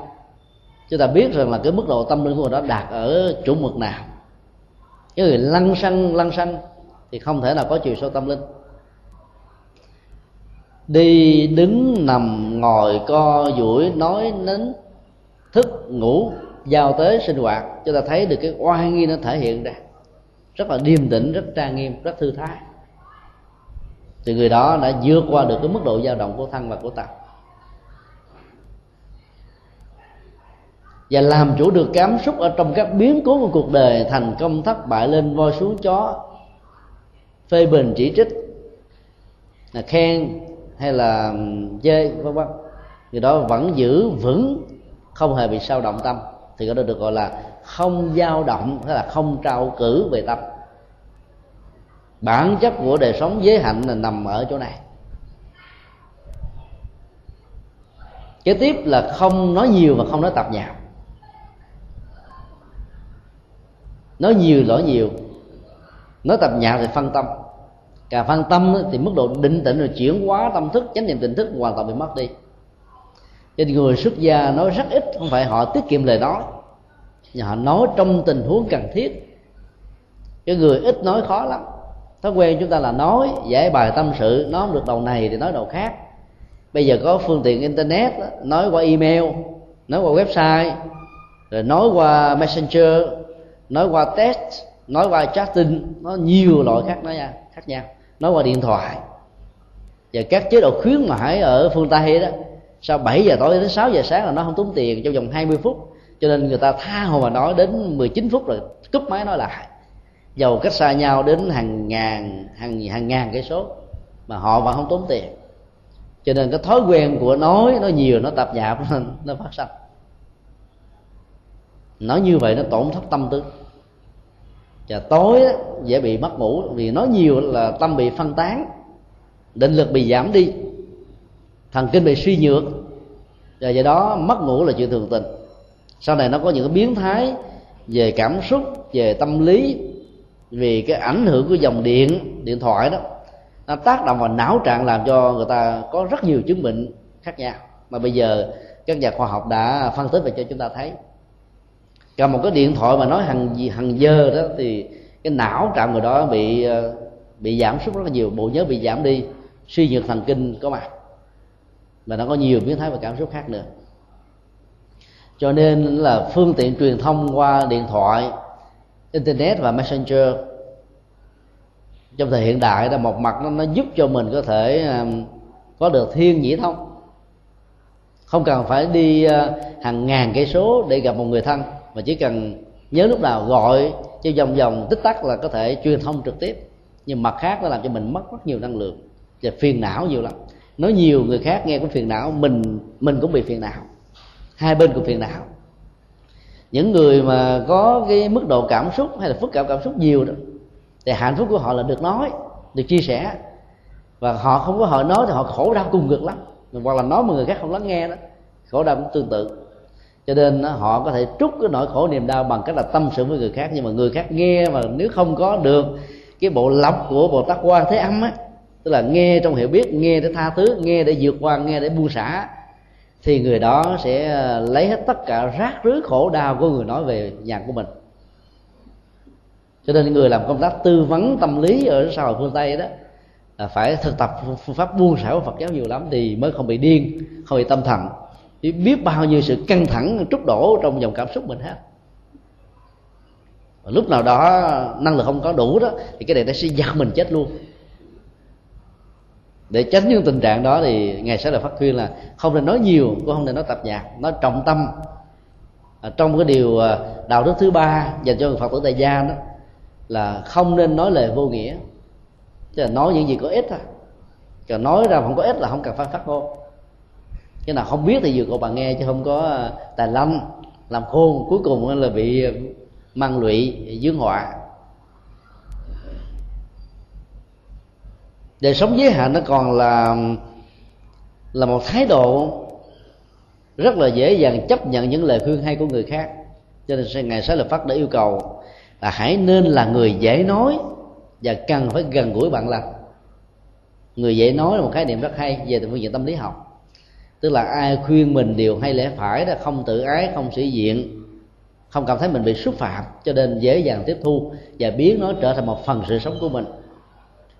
[SPEAKER 1] chúng ta biết rằng là cái mức độ tâm linh của người đó đạt ở chủ mực nào. Cái người lăng xăng lăng xăng thì không thể nào có chiều sâu tâm linh. Đi đứng nằm ngồi co duỗi nói nín thức ngủ giao tế sinh hoạt, chúng ta thấy được cái oai nghi nó thể hiện ra. Rất là điềm tĩnh, rất trang nghiêm, rất thư thái. Thì người đó đã vượt qua được cái mức độ dao động của thân và của tâm. Và làm chủ được cảm xúc ở trong các biến cố của cuộc đời, thành công thất bại, lên voi xuống chó, phê bình chỉ trích, là khen hay là chê, vân vân. Người đó vẫn giữ vững, không hề bị sao động tâm thì cái đó được gọi là không dao động hay là không trao cử về tâm. Bản chất của đời sống giới hạnh là nằm ở chỗ này. Kế tiếp là không nói nhiều và không nói tập nhạp nói nhiều lỗi nhiều. Nói tập nhạp thì phân tâm. Càng phân tâm thì mức độ định tĩnh rồi chuyển hóa tâm thức, chánh niệm tỉnh thức hoàn toàn bị mất đi cho nên người xuất gia nói rất ít, không phải họ tiết kiệm lời nói. Nhưng họ nói trong tình huống cần thiết. Cái người ít nói khó lắm. Thói quen chúng ta là nói, giải bài tâm sự, nói được đầu này thì nói đầu khác. Bây giờ có phương tiện internet, nói qua email, nói qua website, rồi nói qua messenger, nói qua text, nói qua chatting, nó nhiều loại khác nói nha, khác nhau. Nói qua điện thoại. Và các chế độ khuyến mãi ở phương tây đó sau 7 giờ tối đến 6 giờ sáng là nó không tốn tiền, trong vòng 20 phút. Cho nên người ta tha hồ mà nói đến 19 phút rồi, cúp máy nói lại. Dầu cách xa nhau đến hàng ngàn, hàng hàng ngàn cái số mà họ vẫn không tốn tiền. Cho nên cái thói quen của nói nó nhiều nó tạp nhạp nó phát sinh nói như vậy nó tổn thất tâm tư. Và tối dễ bị mất ngủ, vì nói nhiều là tâm bị phân tán, định lực bị giảm đi thần kinh bị suy nhược. Và do đó mất ngủ là chuyện thường tình. Sau này nó có những cái biến thái về cảm xúc, về tâm lý, vì cái ảnh hưởng của dòng điện điện thoại đó. Nó tác động vào não trạng làm cho người ta có rất nhiều chứng bệnh khác nhau. Mà bây giờ các nhà khoa học đã phân tích và cho chúng ta thấy. Cầm một cái điện thoại mà nói hàng gì, hàng giờ đó thì cái não trạng người đó bị ờ, bị giảm sút rất là nhiều. Bộ nhớ bị giảm đi, suy nhược thần kinh có mặt mà nó có nhiều biến thái và cảm xúc khác nữa. Cho nên là phương tiện truyền thông qua điện thoại internet và messenger trong thời hiện đại là một mặt nó, nó giúp cho mình có thể có được thiên nhĩ thông. Không cần phải đi ờ, hàng ngàn cây số để gặp một người thân mà chỉ cần nhớ lúc nào gọi cho vòng vòng tích tắc là có thể truyền thông trực tiếp. Nhưng mặt khác nó làm cho mình mất rất nhiều năng lượng và phiền não nhiều lắm nói nhiều người khác nghe cũng phiền não, mình mình cũng bị phiền não. Hai bên cũng phiền não. Những người mà có cái mức độ cảm xúc hay là phức cảm cảm xúc nhiều đó, thì hạnh phúc của họ là được nói, được chia sẻ. Và họ không có họ nói thì họ khổ đau cùng cực lắm. Hoặc là nói mà người khác không lắng nghe đó, khổ đau cũng tương tự. Cho nên họ có thể trút cái nỗi khổ niềm đau bằng cách là tâm sự với người khác. Nhưng mà người khác nghe mà nếu không có được cái bộ lọc của bồ tát quan thế âm á tức là nghe trong hiểu biết, nghe để tha thứ, nghe để vượt qua, nghe để buông xả, thì người đó sẽ ờ, lấy hết tất cả rác rưới khổ đau của người nói về nhà của mình. Cho nên người làm công tác tư vấn tâm lý ở xã hội phương tây đó là phải thực tập phương pháp buông xả của phật giáo nhiều lắm thì mới không bị điên, không bị tâm thần. Biết bao nhiêu sự căng thẳng, trút đổ trong dòng cảm xúc mình hết lúc nào đó năng lực không có đủ đó, thì cái này nó sẽ giật mình chết luôn để tránh những tình trạng đó thì ngài sẽ là phát khuyên là không nên nói nhiều cũng không nên nói tập nhạc nói trọng tâm. À, trong cái điều à, đạo đức thứ ba dành cho người phật tử tại gia đó là không nên nói lời vô nghĩa. Tức là nói những gì có ích thôi. Còn nói ra không có ích là không cần phải phát ngôn. Cái nào không biết thì vừa cậu bạn nghe chứ không có à, tài lanh làm khôn cuối cùng là bị à, mang lụy dướng họa. Đời sống giới hạn nó còn là là một thái độ rất là dễ dàng chấp nhận những lời khuyên hay của người khác. Cho nên ngài sẽ là phát đã yêu cầu là hãy nên là người dễ nói và cần phải gần gũi bạn lành người dễ nói là một khái niệm rất hay, về phương diện tâm lý học. Tức là ai khuyên mình điều hay lẽ phải là không tự ái, không sĩ diện, không cảm thấy mình bị xúc phạm, cho nên dễ dàng tiếp thu và biến nó trở thành một phần sự sống của mình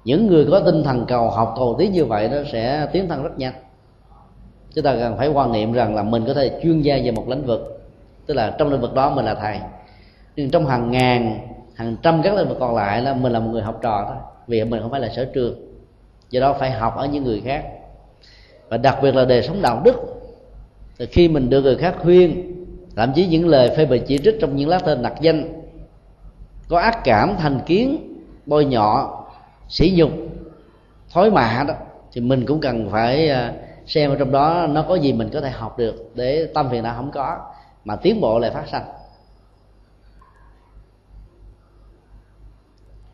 [SPEAKER 1] những người có tinh thần cầu học cầu tiến như vậy nó sẽ tiến thân rất nhanh. Chúng ta cần phải quan niệm rằng là mình có thể chuyên gia về một lĩnh vực, tức là trong lĩnh vực đó mình là thầy. Nhưng trong hàng ngàn, hàng trăm các lĩnh vực còn lại là mình là một người học trò thôi, vì mình không phải là sở trường. Do đó phải học ở những người khác. Và đặc biệt là đời sống đạo đức. Thì khi mình được người khác khuyên, thậm chí những lời phê bình chỉ trích trong những lá tên nặc danh, có ác cảm, thành kiến, bôi nhọ sỉ nhục thói mạ đó, thì mình cũng cần phải à, xem ở trong đó nó có gì mình có thể học được để tâm phiền não không có, mà tiến bộ lại phát sanh.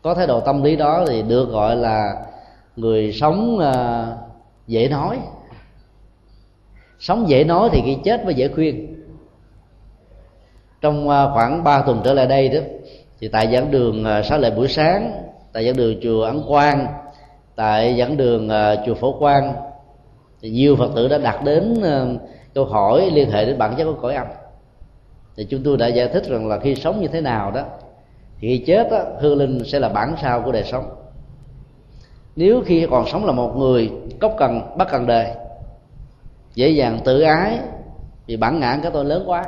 [SPEAKER 1] Có thái độ tâm lý đó thì được gọi là người sống à, dễ nói. Sống dễ nói thì khi chết mới dễ khuyên. Trong à, khoảng 3 tuần trở lại đây đó, thì tại giảng đường sáng lệ buổi sáng tại dẫn đường chùa ấn quang tại dẫn đường uh, chùa phổ quang thì nhiều phật tử đã đặt đến uh, câu hỏi liên hệ đến bản chất của cõi âm. Thì chúng tôi đã giải thích rằng là khi sống như thế nào đó thì khi chết đó, hương linh sẽ là bản sao của đời sống. Nếu khi còn sống là một người cốc cần bắt cần đời dễ dàng tự ái vì bản ngã cái tôi lớn quá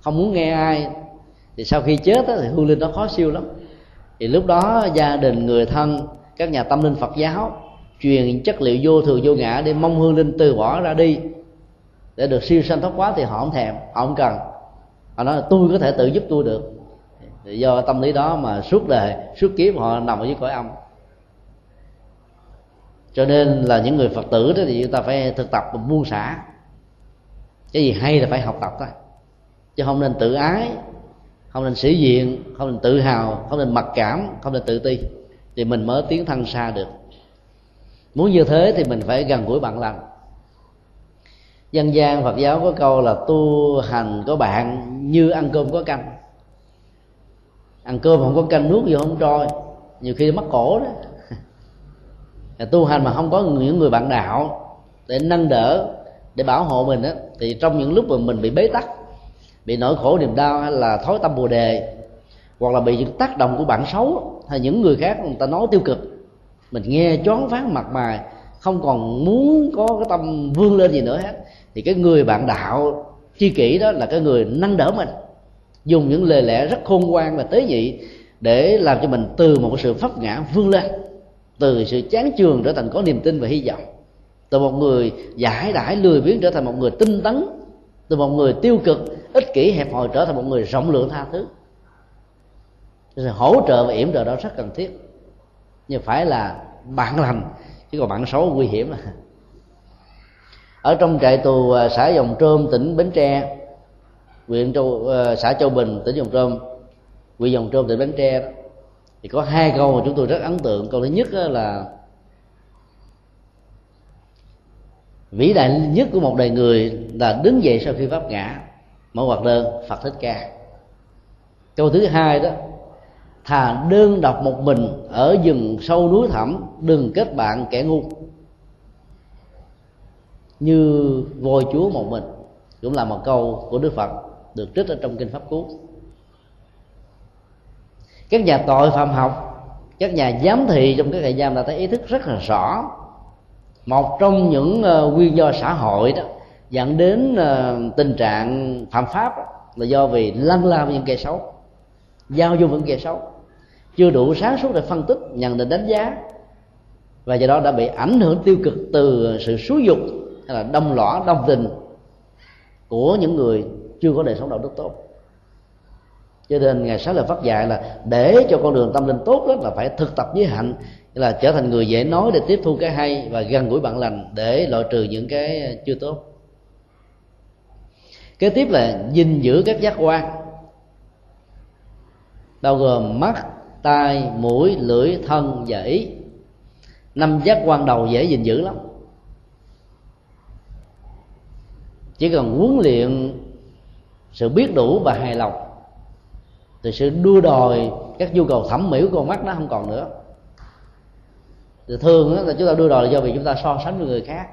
[SPEAKER 1] không muốn nghe ai thì sau khi chết đó, thì hương linh nó khó siêu lắm thì lúc đó gia đình, người thân, các nhà tâm linh phật giáo truyền chất liệu vô thường, vô ngã để mong hương linh từ bỏ ra đi. Để được siêu sanh thoát quá thì họ không thèm, họ không cần. Họ nói là, tôi có thể tự giúp tôi được. Thì do tâm lý đó mà suốt đời, suốt kiếp họ nằm ở dưới cõi âm. Cho nên là những người phật tử đó thì chúng ta phải thực tập buông xả. Cái gì hay là phải học tập thôi, chứ không nên tự ái không nên sĩ diện không nên tự hào không nên mặc cảm không nên tự ti. Thì mình mới tiến thân xa được. Muốn như thế thì mình phải gần gũi bạn lành dân gian phật giáo có câu là tu hành có bạn như ăn cơm có canh. Ăn cơm không có canh nuốt gì không trôi. Nhiều khi mắc cổ đó. Tu hành mà không có những người bạn đạo để nâng đỡ để bảo hộ mình đó, thì trong những lúc mà mình bị bế tắc bị nỗi khổ niềm đau hay là thói tâm bồ đề, hoặc là bị những tác động của bạn xấu hay những người khác, người ta nói tiêu cực. Mình nghe choáng váng mặt mày, không còn muốn có cái tâm vươn lên gì nữa hết. Thì cái người bạn đạo chi kỷ đó là cái người nâng đỡ mình, dùng những lời lẽ rất khôn ngoan và tế nhị để làm cho mình từ một sự pháp ngã vươn lên, từ sự chán chường trở thành có niềm tin và hy vọng, từ một người giải đãi lười biếng trở thành một người tinh tấn từ một người tiêu cực, ích kỷ, hẹp hòi trở thành một người rộng lượng tha thứ. Sự hỗ trợ và yểm trợ đó rất cần thiết. Nhưng phải là bạn lành, chứ còn bạn xấu nguy hiểm. Ở trong trại tù à, xã dòng trôm, tỉnh bến tre, huyện châu à, xã châu bình, tỉnh dòng trôm, huyện dòng trôm, tỉnh bến tre, thì có hai câu mà chúng tôi rất ấn tượng. Câu thứ nhất là, vĩ đại nhất của một đời người là đứng dậy sau khi pháp ngã. Mở hoạt đơn phật thích ca. Câu thứ hai đó, thà đơn độc một mình ở rừng sâu núi thẳm, đừng kết bạn kẻ ngu. Như voi chúa một mình, cũng là một câu của đức phật được trích ở trong kinh pháp cú. Các nhà tội phạm học, các nhà giám thị trong các trại giam đã thấy ý thức rất là rõ. Một trong những ờ, nguyên do xã hội đó dẫn đến ờ, tình trạng phạm pháp là do vì lăn lao những kẻ xấu, giao du những kẻ xấu, chưa đủ sáng suốt để phân tích, nhận định, đánh giá, và do đó đã bị ảnh hưởng tiêu cực từ sự xúi dục hay là đông lõa, đông tình của những người chưa có đời sống đạo đức tốt. Cho nên ngày sáng lời phát dạy là để cho con đường tâm linh tốt đó là phải thực tập với hạnh, là trở thành người dễ nói để tiếp thu cái hay và gần gũi bạn lành để loại trừ những cái chưa tốt kế tiếp là gìn giữ các giác quan, bao gồm mắt, tai, mũi, lưỡi, thân và ý. Năm giác quan đầu dễ gìn giữ lắm. Chỉ cần huấn luyện sự biết đủ và hài lòng, thì sự đua đòi các nhu cầu thẩm mỹ của con mắt nó không còn nữa. Thì thường là chúng ta đua đòi là do vì chúng ta so sánh với người khác,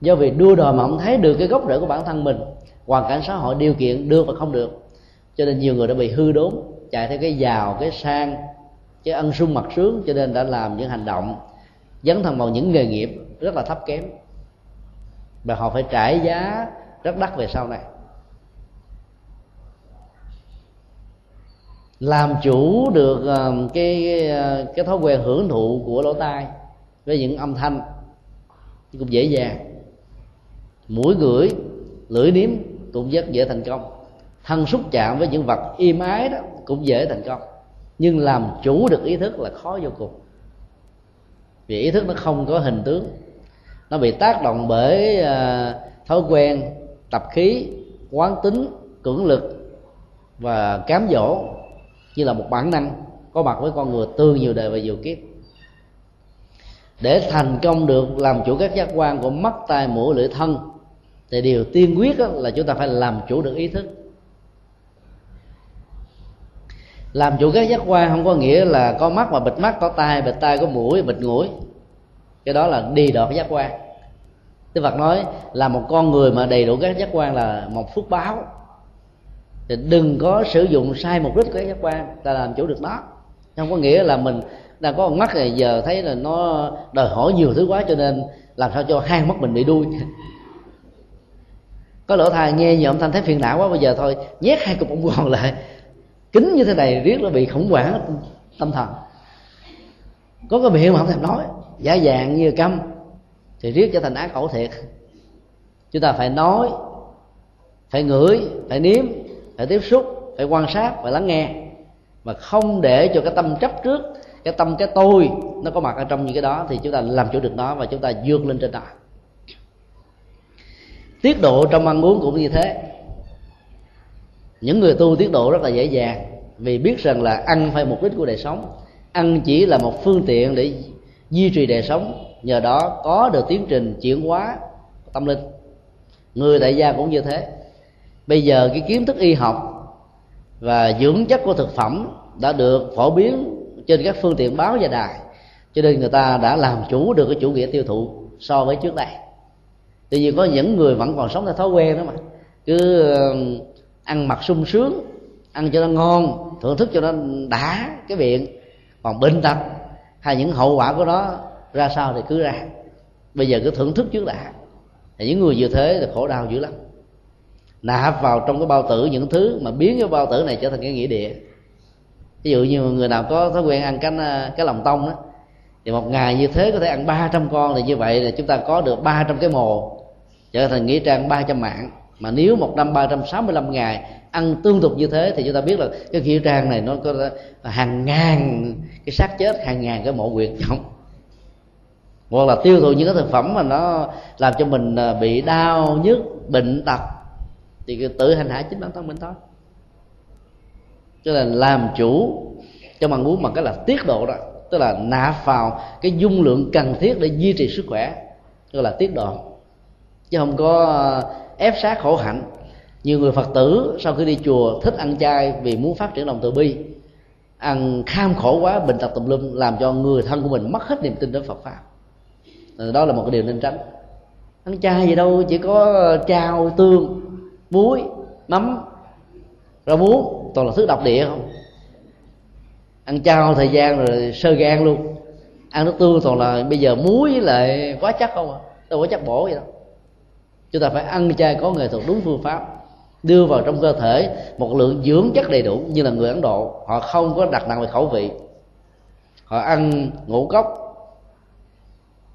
[SPEAKER 1] do vì đua đòi mà không thấy được cái gốc rễ của bản thân mình hoàn cảnh xã hội điều kiện được và không được. Cho nên nhiều người đã bị hư đốn, chạy theo cái giàu, cái sang, cái ân sung mặt sướng, cho nên đã làm những hành động dấn thân vào những nghề nghiệp rất là thấp kém. Và họ phải trả giá rất đắt về sau này. Làm chủ được ờ, cái cái thói quen hưởng thụ của lỗ tai với những âm thanh cũng dễ dàng. Mũi gửi lưỡi nếm cũng rất dễ thành công. Thân xúc chạm với những vật im ái đó cũng dễ thành công. Nhưng làm chủ được ý thức là khó vô cùng. Vì ý thức nó không có hình tướng. Nó bị tác động bởi uh, thói quen tập khí quán tính cưỡng lực và cám dỗ như là một bản năng có mặt với con người từ nhiều đời và nhiều kiếp. Để thành công được làm chủ các giác quan của mắt tai mũi lưỡi thân thì điều tiên quyết là chúng ta phải làm chủ được ý thức. Làm chủ các giác quan không có nghĩa là có mắt mà bịt mắt, có tai, bịt tai, có mũi, bịt mũi. Cái đó là đi đọt giác quan. Đức Phật nói là một con người mà đầy đủ các giác quan là một phước báo. Thì đừng có sử dụng sai mục đích của các giác quan, ta làm chủ được nó. Không có nghĩa là mình đang có con mắt này, giờ thấy là nó đòi hỏi nhiều thứ quá cho nên làm sao cho hai mắt mình bị đuôi. có lỗ tai nghe nhiều âm thanh thấy phiền não quá, bây giờ thôi, nhét hai cục bông gòn lại. Kính như thế này, riết nó bị khủng hoảng tâm thần. Có cái miệng mà không thèm nói, giả dạng như câm, thì riết trở thành ác khẩu thiệt. Chúng ta phải nói, phải ngửi, phải nếm, phải tiếp xúc, phải quan sát, phải lắng nghe. Mà không để cho cái tâm chấp trước, cái tâm cái tôi nó có mặt ở trong những cái đó, thì chúng ta làm chủ được nó và chúng ta vượt lên trên đó tiết độ trong ăn uống cũng như thế. Những người tu tiết độ rất là dễ dàng, vì biết rằng là ăn phải mục đích của đời sống. Ăn chỉ là một phương tiện để duy trì đời sống, nhờ đó có được tiến trình chuyển hóa tâm linh. Người tại gia cũng như thế. Bây giờ cái kiến thức y học và dưỡng chất của thực phẩm đã được phổ biến trên các phương tiện báo và đài, cho nên người ta đã làm chủ được cái chủ nghĩa tiêu thụ so với trước đây tuy nhiên có những người vẫn còn sống theo thói quen đó mà. Cứ ăn mặc sung sướng, ăn cho nó ngon, thưởng thức cho nó đã cái miệng. Còn bệnh tật hay những hậu quả của nó ra sao thì cứ ra. Bây giờ cứ thưởng thức trước đã. Thì những người như thế thì khổ đau dữ lắm. Nạp vào trong cái bao tử những thứ mà biến cái bao tử này trở thành cái nghĩa địa. Ví dụ như người nào có thói quen ăn cái cái lòng tông đó thì một ngày như thế có thể ăn 300 con thì như vậy là chúng ta có được 300 cái mồ trở thành nghĩa trang 300 mạng. Mà nếu một năm 365 ngày ăn tương tục như thế thì chúng ta biết là cái nghĩa trang này nó có hàng ngàn cái xác chết, hàng ngàn cái mộ quyệt trong hoặc là tiêu thụ những cái thực phẩm mà nó làm cho mình à, bị đau nhức, bệnh tật, thì tự hành hạ chính bản thân mình thôi. Cho nên làm chủ cho bằng uống bằng cái là tiết độ đó, tức là nạp vào cái dung lượng cần thiết để duy trì sức khỏe tức là tiết độ chứ không có ờ, ép sát khổ hạnh. Nhiều người phật tử sau khi đi chùa thích ăn chay vì muốn phát triển lòng từ bi, ăn kham khổ quá bệnh tật tùm lum làm cho người thân của mình mất hết niềm tin đến phật pháp. Ờ, đó là một cái điều nên tránh. Ăn chay gì đâu, chỉ có ờ, chao, tương, muối, mắm, rau muống, toàn là thứ độc địa không. Ăn chao thời gian rồi sơ gan luôn. Ăn nước tương toàn là bây giờ muối với lại quá chắc không à đâu có chắc bổ vậy đâu chúng ta phải ăn chay có nghệ thuật đúng phương pháp, đưa vào trong cơ thể một lượng dưỡng chất đầy đủ như là người ấn độ. Họ không có đặt nặng về khẩu vị. Họ ăn ngũ cốc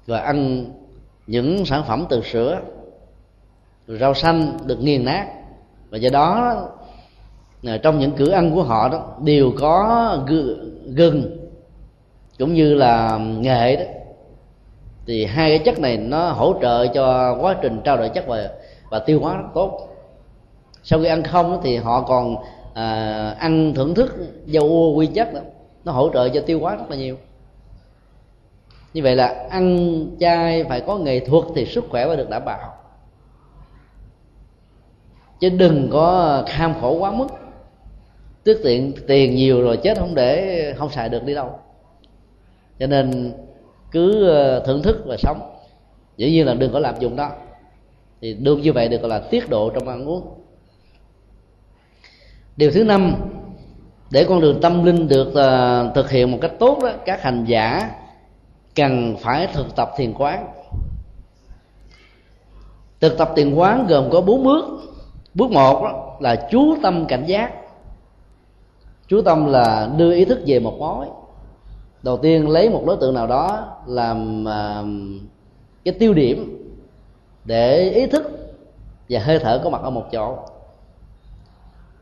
[SPEAKER 1] và ăn những sản phẩm từ sữa rau xanh được nghiền nát. Và do đó à, trong những cửa ăn của họ đó, đều có gừng, cũng như là nghệ đó thì hai cái chất này nó hỗ trợ cho quá trình trao đổi chất và và tiêu hóa rất tốt. Sau khi ăn không thì họ còn à, ăn thưởng thức dầu quy chất đó nó hỗ trợ cho tiêu hóa rất là nhiều. Như vậy là ăn chay phải có nghệ thuật thì sức khỏe mới được đảm bảo. Chứ đừng có kham khổ quá mức. Tiết tiện tiền nhiều rồi chết không để không xài được đi đâu. Cho nên cứ ờ, thưởng thức và sống. Dĩ nhiên là đừng có làm dụng đó. Thì đương như vậy được gọi là tiết độ trong ăn uống. Điều thứ năm để con đường tâm linh được uh, thực hiện một cách tốt đó các hành giả cần phải thực tập thiền quán. Thực tập thiền quán gồm có bốn bước. Bước một đó là chú tâm cảnh giác. Chú tâm là đưa ý thức về một mối đầu tiên lấy một đối tượng nào đó làm uh, cái tiêu điểm để ý thức và hơi thở có mặt ở một chỗ.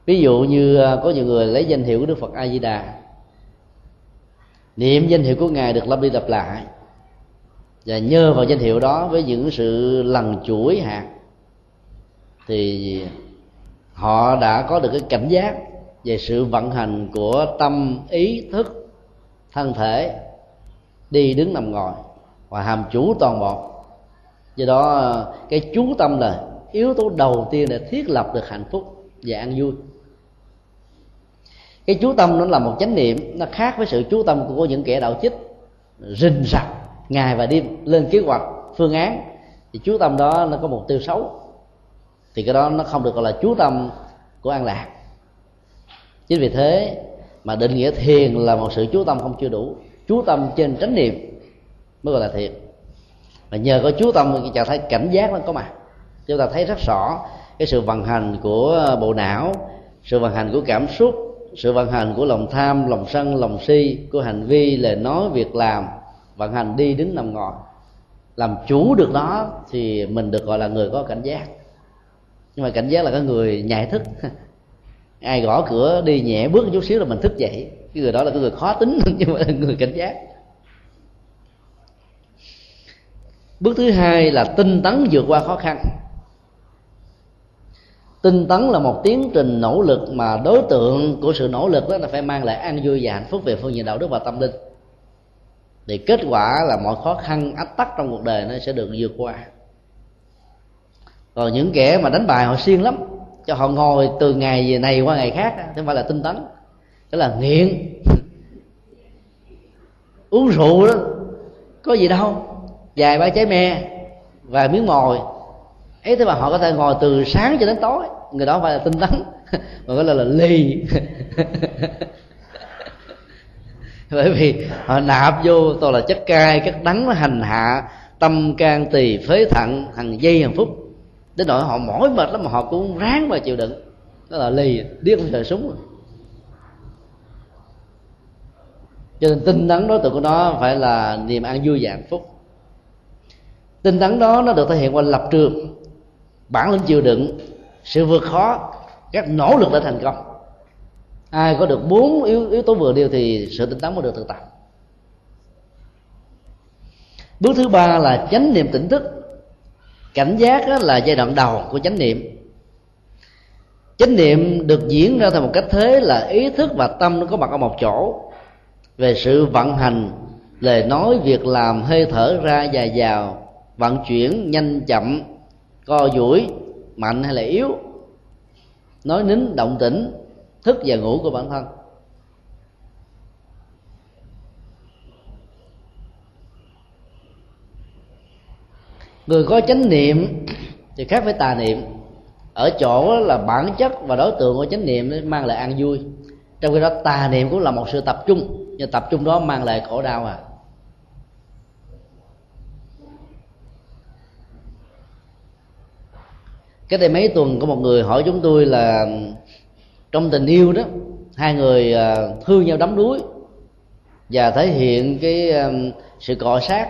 [SPEAKER 1] Ví dụ như à, có nhiều người lấy danh hiệu của đức phật a di đà niệm danh hiệu của ngài được lặp đi lặp lại và nhờ vào danh hiệu đó với những sự lần chuỗi hạt thì họ đã có được cái cảnh giác về sự vận hành của tâm ý thức thân thể đi đứng nằm ngồi và hàm chủ toàn bộ. Do đó, cái chú tâm là yếu tố đầu tiên để thiết lập được hạnh phúc và an vui. Cái chú tâm nó là một chánh niệm, nó khác với sự chú tâm của những kẻ đạo chích. Rình rập ngày và đêm lên kế hoạch, phương án. Thì chú tâm đó nó có mục tiêu xấu. Thì cái đó nó không được gọi là chú tâm của an lạc. Chính vì thế mà định nghĩa thiền là một sự chú tâm không chưa đủ, chú tâm trên chánh niệm mới gọi là thiền. Mà nhờ có chú tâm cái trạng thái cảnh giác nó có mặt chúng ta thấy rất rõ cái sự vận hành của bộ não, sự vận hành của cảm xúc, sự vận hành của lòng tham, lòng sân, lòng si, của hành vi, lời nói, việc làm, vận hành đi đứng nằm ngồi. Làm chủ được đó thì mình được gọi là người có cảnh giác. Nhưng mà cảnh giác là cái người nhạy thức. ai gõ cửa đi nhẹ bước chút xíu là mình thức dậy. Cái người đó là cái người khó tính, nhưng mà là người cảnh giác. Bước thứ hai là tinh tấn vượt qua khó khăn. Tinh tấn là một tiến trình nỗ lực mà đối tượng của sự nỗ lực đó là phải mang lại an vui và hạnh phúc về phương diện đạo đức và tâm linh. Thì kết quả là mọi khó khăn, ách tắc trong cuộc đời nó sẽ được vượt qua. Còn những kẻ mà đánh bài họ siêng lắm cho họ ngồi từ ngày về này qua ngày khác chứ không phải là tinh tấn. Đó là nghiện. Uống rượu đó có gì đâu. Vài ba trái me và miếng mồi. Ấy thế mà họ có thể ngồi từ sáng cho đến tối. Người đó phải là tinh tấn mà gọi là, là lì. Bởi vì họ nạp vô toàn là chất cay chất đắng hành hạ tâm can tỳ phế thận hàng giây hàng phút đến nỗi họ mỏi mệt lắm mà họ cũng ráng mà chịu đựng. Đó là lì điếc không trời súng rồi. cho nên tinh tấn đối tượng của nó phải là niềm an vui và hạnh phúc. Tinh tấn đó nó được thể hiện qua lập trường bản lĩnh chịu đựng sự vượt khó các nỗ lực để thành công. Ai có được bốn yếu, yếu tố vừa điều thì sự tinh tấn mới được thực tập. Bước thứ ba là chánh niệm tỉnh thức cảnh giác là giai đoạn đầu của chánh niệm. Chánh niệm được diễn ra theo một cách thế là ý thức và tâm nó có mặt ở một chỗ. Về sự vận hành, lời nói, việc làm, hơi thở ra dài vào vận chuyển nhanh chậm, co duỗi, mạnh hay là yếu. Nói nín, động tĩnh, thức và ngủ của bản thân. Người có chánh niệm thì khác với tà niệm. Ở chỗ là bản chất và đối tượng của chánh niệm mang lại an vui. Trong khi đó, tà niệm cũng là một sự tập trung, nhưng tập trung đó mang lại khổ đau à. Cái đây mấy tuần, có một người hỏi chúng tôi là trong tình yêu đó, hai người à, thương nhau đắm đuối và thể hiện cái à, sự cọ sát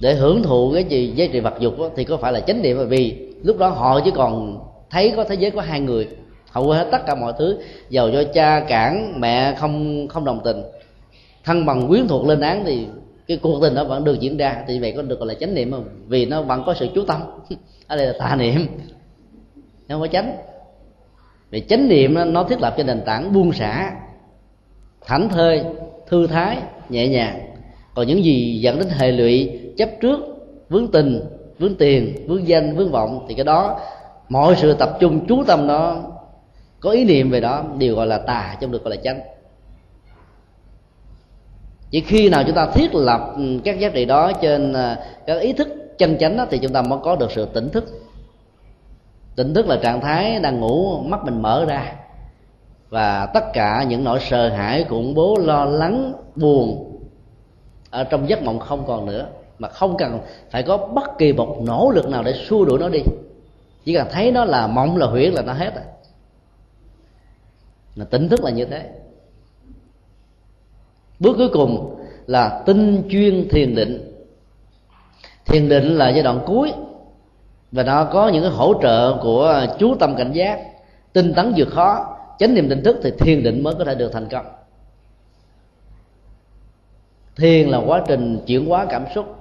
[SPEAKER 1] để hưởng thụ cái gì giá trị vật dục đó, thì có phải là chánh niệm? Bởi vì lúc đó họ chỉ còn thấy có thế giới có hai người. Họ quên hết tất cả mọi thứ giàu do cha cản mẹ không không đồng tình. Thân bằng quyến thuộc lên án thì cái cuộc tình đó vẫn được diễn ra. Thì vậy có được gọi là chánh niệm không? Vì nó vẫn có sự chú tâm. Ở đây là tà niệm. Không có chánh. Vì chánh niệm nó, nó thiết lập trên nền tảng buông xả thảnh thơi thư thái nhẹ nhàng. Còn những gì dẫn đến hệ lụy chấp trước vướng tình vướng tiền vướng danh vướng vọng thì cái đó mọi sự tập trung chú tâm đó có ý niệm về đó đều gọi là tà chứ không được gọi là chánh. Chỉ khi nào chúng ta thiết lập ừ, các giá trị đó trên à, các ý thức chân chánh đó, thì chúng ta mới có được sự tỉnh thức. Tỉnh thức là trạng thái đang ngủ mắt mình mở ra. Và tất cả những nỗi sợ hãi khủng bố lo lắng buồn ở trong giấc mộng không còn nữa mà không cần phải có bất kỳ một nỗ lực nào để xua đuổi nó đi. Chỉ cần thấy nó là mộng, là huyễn là nó hết rồi. Là tỉnh thức là như thế. Bước cuối cùng là tinh chuyên thiền định. Thiền định là giai đoạn cuối và nó có những cái hỗ trợ của chú tâm cảnh giác, tinh tấn vượt khó, chánh niệm tỉnh thức thì thiền định mới có thể được thành công. Thiền là quá trình chuyển hóa cảm xúc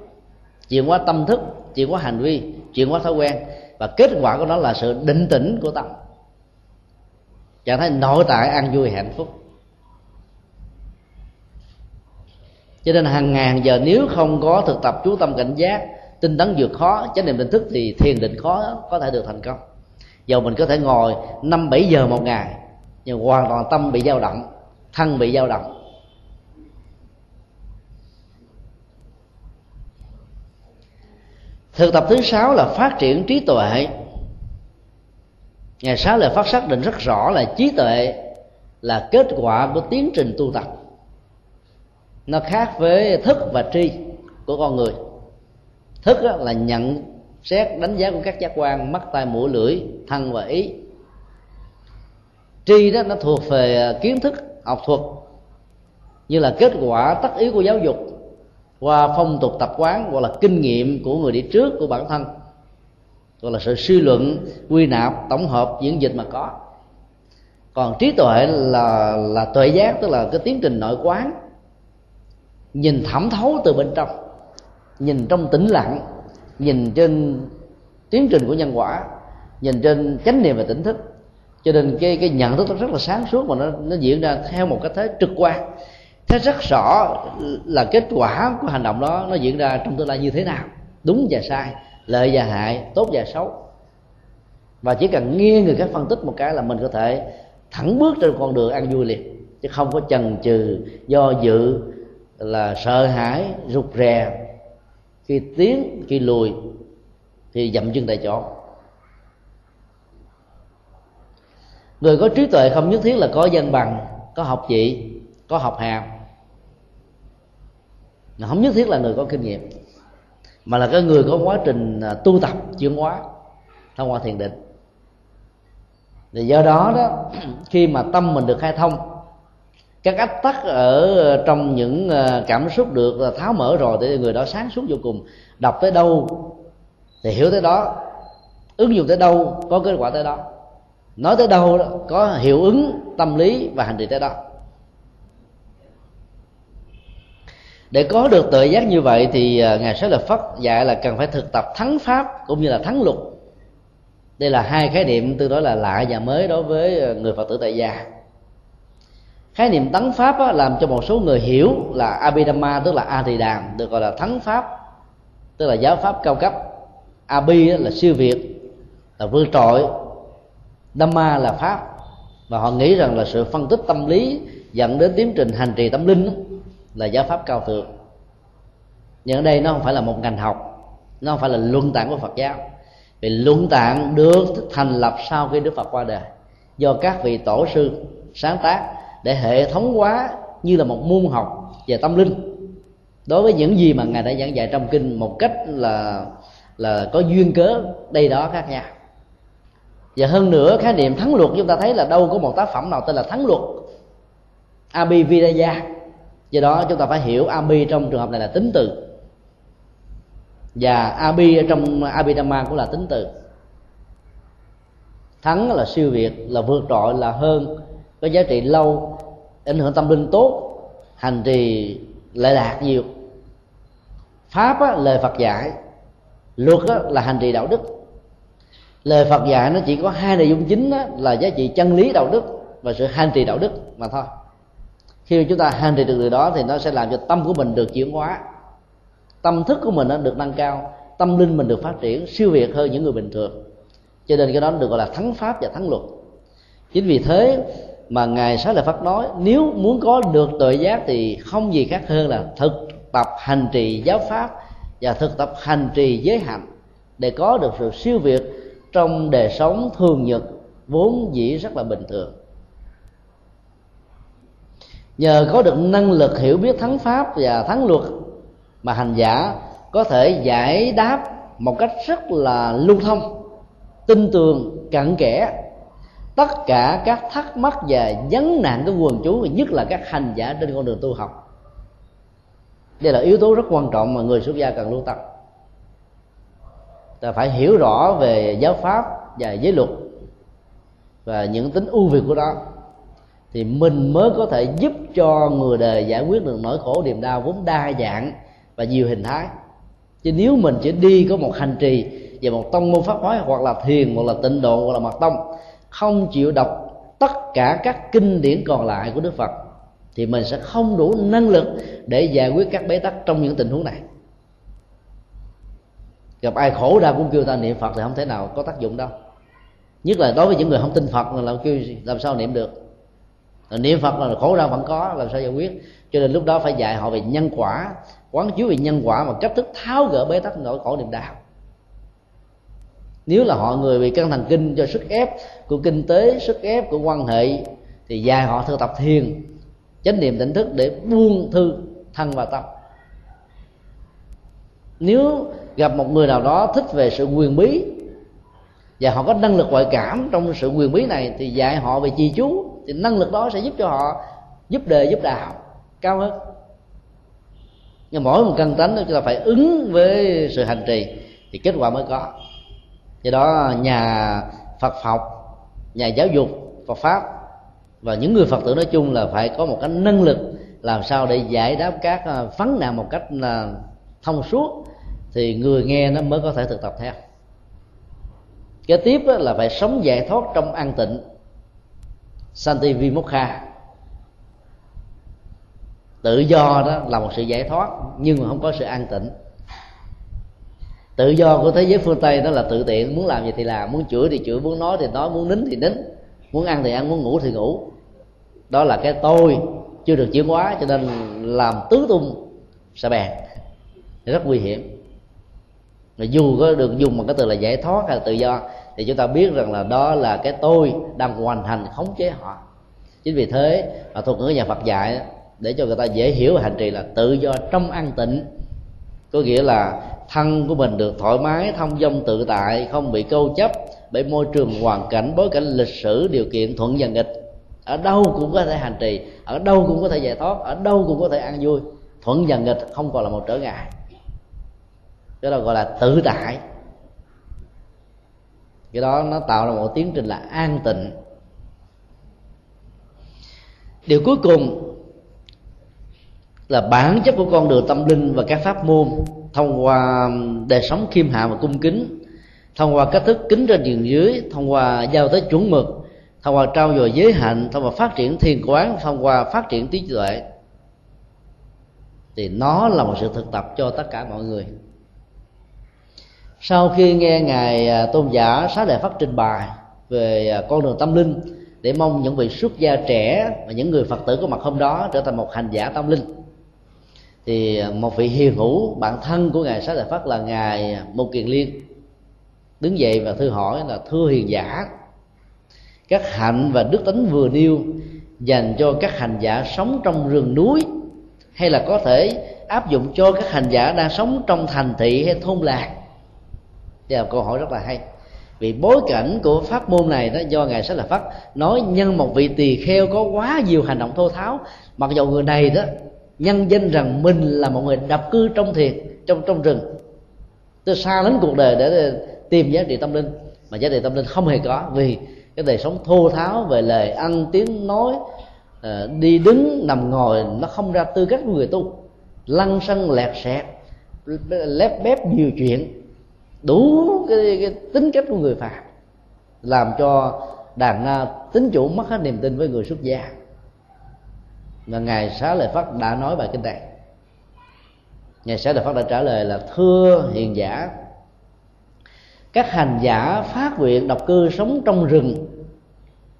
[SPEAKER 1] chuyển hóa tâm thức, chuyển hóa hành vi, chuyển hóa thói quen. Và kết quả của nó là sự định tĩnh của tâm. Trạng thái nội tại an vui hạnh phúc. Cho nên hàng ngàn giờ nếu không có thực tập chú tâm cảnh giác, tinh tấn vượt khó, chánh niệm định thức thì thiền định khó có thể được thành công. Dầu mình có thể ngồi năm, bảy giờ một ngày, nhưng hoàn toàn tâm bị dao động, thân bị dao động thực tập thứ sáu là phát triển trí tuệ. Ngày sáu lời phát xác định rất rõ là trí tuệ là kết quả của tiến trình tu tập. Nó khác với thức và tri của con người. Thức là nhận xét, đánh giá của các giác quan, mắt, tai, mũi, lưỡi, thân và ý. Tri đó, nó thuộc về kiến thức, học thuật, như là kết quả tất yếu của giáo dục qua phong tục tập quán, hoặc là kinh nghiệm của người đi trước của bản thân, hoặc là sự suy luận, quy nạp, tổng hợp diễn dịch mà có. Còn trí tuệ là là tuệ giác, tức là cái tiến trình nội quán, nhìn thẩm thấu từ bên trong, nhìn trong tĩnh lặng, nhìn trên tiến trình của nhân quả, nhìn trên chánh niệm và tỉnh thức. Cho nên cái cái nhận thức nó rất là sáng suốt, mà nó nó diễn ra theo một cái thế trực quan thế rất rõ là kết quả của hành động đó nó diễn ra trong tương lai như thế nào. Đúng và sai, lợi và hại, tốt và xấu. Và chỉ cần nghe người khác phân tích một cái là mình có thể thẳng bước trên con đường ăn vui liền. Chứ không có chần chừ, do dự, là sợ hãi, rụt rè. Khi tiến, khi lùi, thì dậm chân tại chỗ. Người có trí tuệ không nhất thiết là có dân bằng, có học vị, có học hàm không nhất thiết là người có kinh nghiệm mà là cái người có quá trình à, tu tập chuyển hóa thông qua thiền định. Thì do đó đó khi mà tâm mình được khai thông các ách tắc ở trong những à, cảm xúc được tháo mở rồi thì người đó sáng suốt vô cùng. Đọc tới đâu thì hiểu tới đó ứng dụng tới đâu có kết quả tới đó. Nói tới đâu đó, có hiệu ứng tâm lý và hành trì tới đó. Để có được tự giác như vậy thì à, ngài sẽ là phất dạy là cần phải thực tập thắng pháp cũng như là thắng luật. Đây là hai khái niệm tương đối là lạ và mới đối với à, người phật tử tại gia. Khái niệm tấn pháp á, làm cho một số người hiểu là abhidhamma tức là a thì đàm được gọi là thắng pháp tức là giáo pháp cao cấp. Abi là siêu việt là vượt trội. Dhamma là pháp. Và họ nghĩ rằng là sự phân tích tâm lý dẫn đến tiến trình hành trì tâm linh là giáo pháp cao thượng. Nhưng ở đây nó không phải là một ngành học, nó không phải là luân tạng của phật giáo. Vì luân tạng được thành lập sau khi đức phật qua đời, do các vị tổ sư sáng tác để hệ thống hóa như là một môn học về tâm linh. Đối với những gì mà ngài đã giảng dạy trong kinh một cách là là có duyên cớ, đây đó khác nhau. Và hơn nữa, khái niệm thắng luật chúng ta thấy là đâu có một tác phẩm nào tên là thắng luật. Abhividaya do đó chúng ta phải hiểu Abhi trong trường hợp này là tính từ. Và Abhi trong Abhidhamma cũng là tính từ. Thắng là siêu việt là vượt trội là hơn có giá trị lâu ảnh hưởng tâm linh tốt hành trì lệ lạc nhiều. Pháp á, lời phật dạy luật á, là hành trì đạo đức. Lời phật dạy nó chỉ có hai nội dung chính á, là giá trị chân lý đạo đức và sự hành trì đạo đức mà thôi khi chúng ta hành trì được điều đó thì nó sẽ làm cho tâm của mình được chuyển hóa. Tâm thức của mình nó được nâng cao, tâm linh mình được phát triển, siêu việt hơn những người bình thường. Cho nên cái đó được gọi là thắng pháp và thắng luật. Chính vì thế mà ngài sáng lợi phát nói, nếu muốn có được tội giác thì không gì khác hơn là thực tập hành trì giáo pháp và thực tập hành trì giới hạnh để có được sự siêu việt trong đời sống thường nhật vốn dĩ rất là bình thường nhờ có được năng lực hiểu biết thắng pháp và thắng luật mà hành giả có thể giải đáp một cách rất là lưu thông, tin tường, cặn kẽ. Tất cả các thắc mắc và vấn nạn của quần chúng, nhất là các hành giả trên con đường tu học. Đây là yếu tố rất quan trọng mà người xuất gia cần lưu tâm. Ta phải hiểu rõ về giáo pháp và giới luật và những tính ưu việt của nó thì mình mới có thể giúp cho người đời giải quyết được nỗi khổ, niềm đau vốn đa dạng và nhiều hình thái. Chứ nếu mình chỉ đi có một hành trì về một tông môn pháp hóa hoặc là thiền, hoặc là tịnh độ, hoặc là mật tông, không chịu đọc tất cả các kinh điển còn lại của đức phật, thì mình sẽ không đủ năng lực để giải quyết các bế tắc trong những tình huống này. Gặp ai khổ đau cũng kêu ta niệm phật thì không thể nào có tác dụng đâu. Nhất là đối với những người không tin phật là kêu làm sao niệm được niệm phật là khổ đau vẫn có, làm sao giải quyết? Cho nên lúc đó phải dạy họ về nhân quả, quán chiếu về nhân quả mà cách thức tháo gỡ bế tắc nỗi khổ niềm đau nếu là họ người bị căng thần kinh do sức ép của kinh tế, sức ép của quan hệ, thì dạy họ thực tập thiền, chánh niệm tỉnh thức để buông thư thân và tâm. Nếu gặp một người nào đó thích về sự quyền bí và họ có năng lực ngoại cảm trong sự quyền bí này thì dạy họ về trì chú. Thì năng lực đó sẽ giúp cho họ giúp đề, giúp đạo. Cao hơn. Nhưng mỗi một căn tánh chúng ta phải ứng với sự hành trì thì kết quả mới có. Do đó nhà phật học, nhà giáo dục, phật pháp và những người phật tử nói chung là phải có một cái năng lực làm sao để giải đáp các à, vấn nạn một cách là thông suốt thì người nghe nó mới có thể thực tập theo kế tiếp là phải sống giải thoát trong an tịnh. Santi vimokha. Tự do đó là một sự giải thoát, nhưng mà không có sự an tịnh. Tự do của thế giới phương tây đó là tự tiện, muốn làm gì thì làm, muốn chửi thì chửi, muốn nói thì nói, muốn nín thì nín, muốn ăn thì ăn, muốn ngủ thì ngủ. Đó là cái tôi chưa được chuyển hóa, cho nên làm tứ tung sẽ bèn rất nguy hiểm mà dù có được dùng một cái từ là giải thoát hay là tự do, thì chúng ta biết rằng là đó là cái tôi đang hoàn thành khống chế họ. Chính vì thế mà thuật ngữ nhà Phật dạy để cho người ta dễ hiểu hành trì là tự do trong an tịnh. Có nghĩa là thân của mình được thoải mái, thông dong tự tại, không bị câu chấp, bởi môi trường hoàn cảnh, bối cảnh lịch sử, điều kiện thuận và nghịch. Ở đâu cũng có thể hành trì, ở đâu cũng có thể giải thoát, ở đâu cũng có thể ăn vui. Thuận và nghịch không còn là một trở ngại cái đó gọi là tự tại. Cái đó nó tạo ra một tiến trình là an tịnh. Điều cuối cùng là bản chất của con đường tâm linh và các pháp môn thông qua đời sống khiêm hạ và cung kính, thông qua cách thức kính trên nhường dưới, thông qua giao tới chuẩn mực, thông qua trao dồi giới hạnh, thông qua phát triển thiền quán, thông qua phát triển trí tuệ. Thì nó là một sự thực tập cho tất cả mọi người sau khi nghe ngài à, tôn giả xá lợi phát trình bày về à, con đường tâm linh, để mong những vị xuất gia trẻ và những người phật tử có mặt hôm đó trở thành một hành giả tâm linh, thì à, một vị hiền hữu bạn thân của ngài xá lợi phát là ngài mục kiền liên, đứng dậy và thư hỏi là, thưa hiền giả, các hạnh và đức tính vừa nêu dành cho các hành giả sống trong rừng núi, hay là có thể áp dụng cho các hành giả đang sống trong thành thị hay thôn làng? Đây là câu hỏi rất là hay. Vì bối cảnh của pháp môn này đó, do ngài sách là phát nói nhân một vị tỳ kheo có quá nhiều hành động thô tháo, mặc dù người này đó nhân danh rằng mình là một người đập cư trong thiền trong trong rừng. Tôi xa lánh cuộc đời để tìm giá trị tâm linh, mà giá trị tâm linh không hề có, vì cái đời sống thô tháo về lời ăn, tiếng nói ờ, đi đứng, nằm ngồi, nó không ra tư cách của người tu. Lăng xăng lẹt xẹt, lép bép nhiều chuyện đủ cái, cái tính cách của người phàm làm cho đàn na tính chủ mất hết niềm tin với người xuất gia. Và ngài xá lợi phất đã nói bài kinh này ngài xá lợi phất đã trả lời là thưa hiền giả các hành giả phát nguyện độc cư sống trong rừng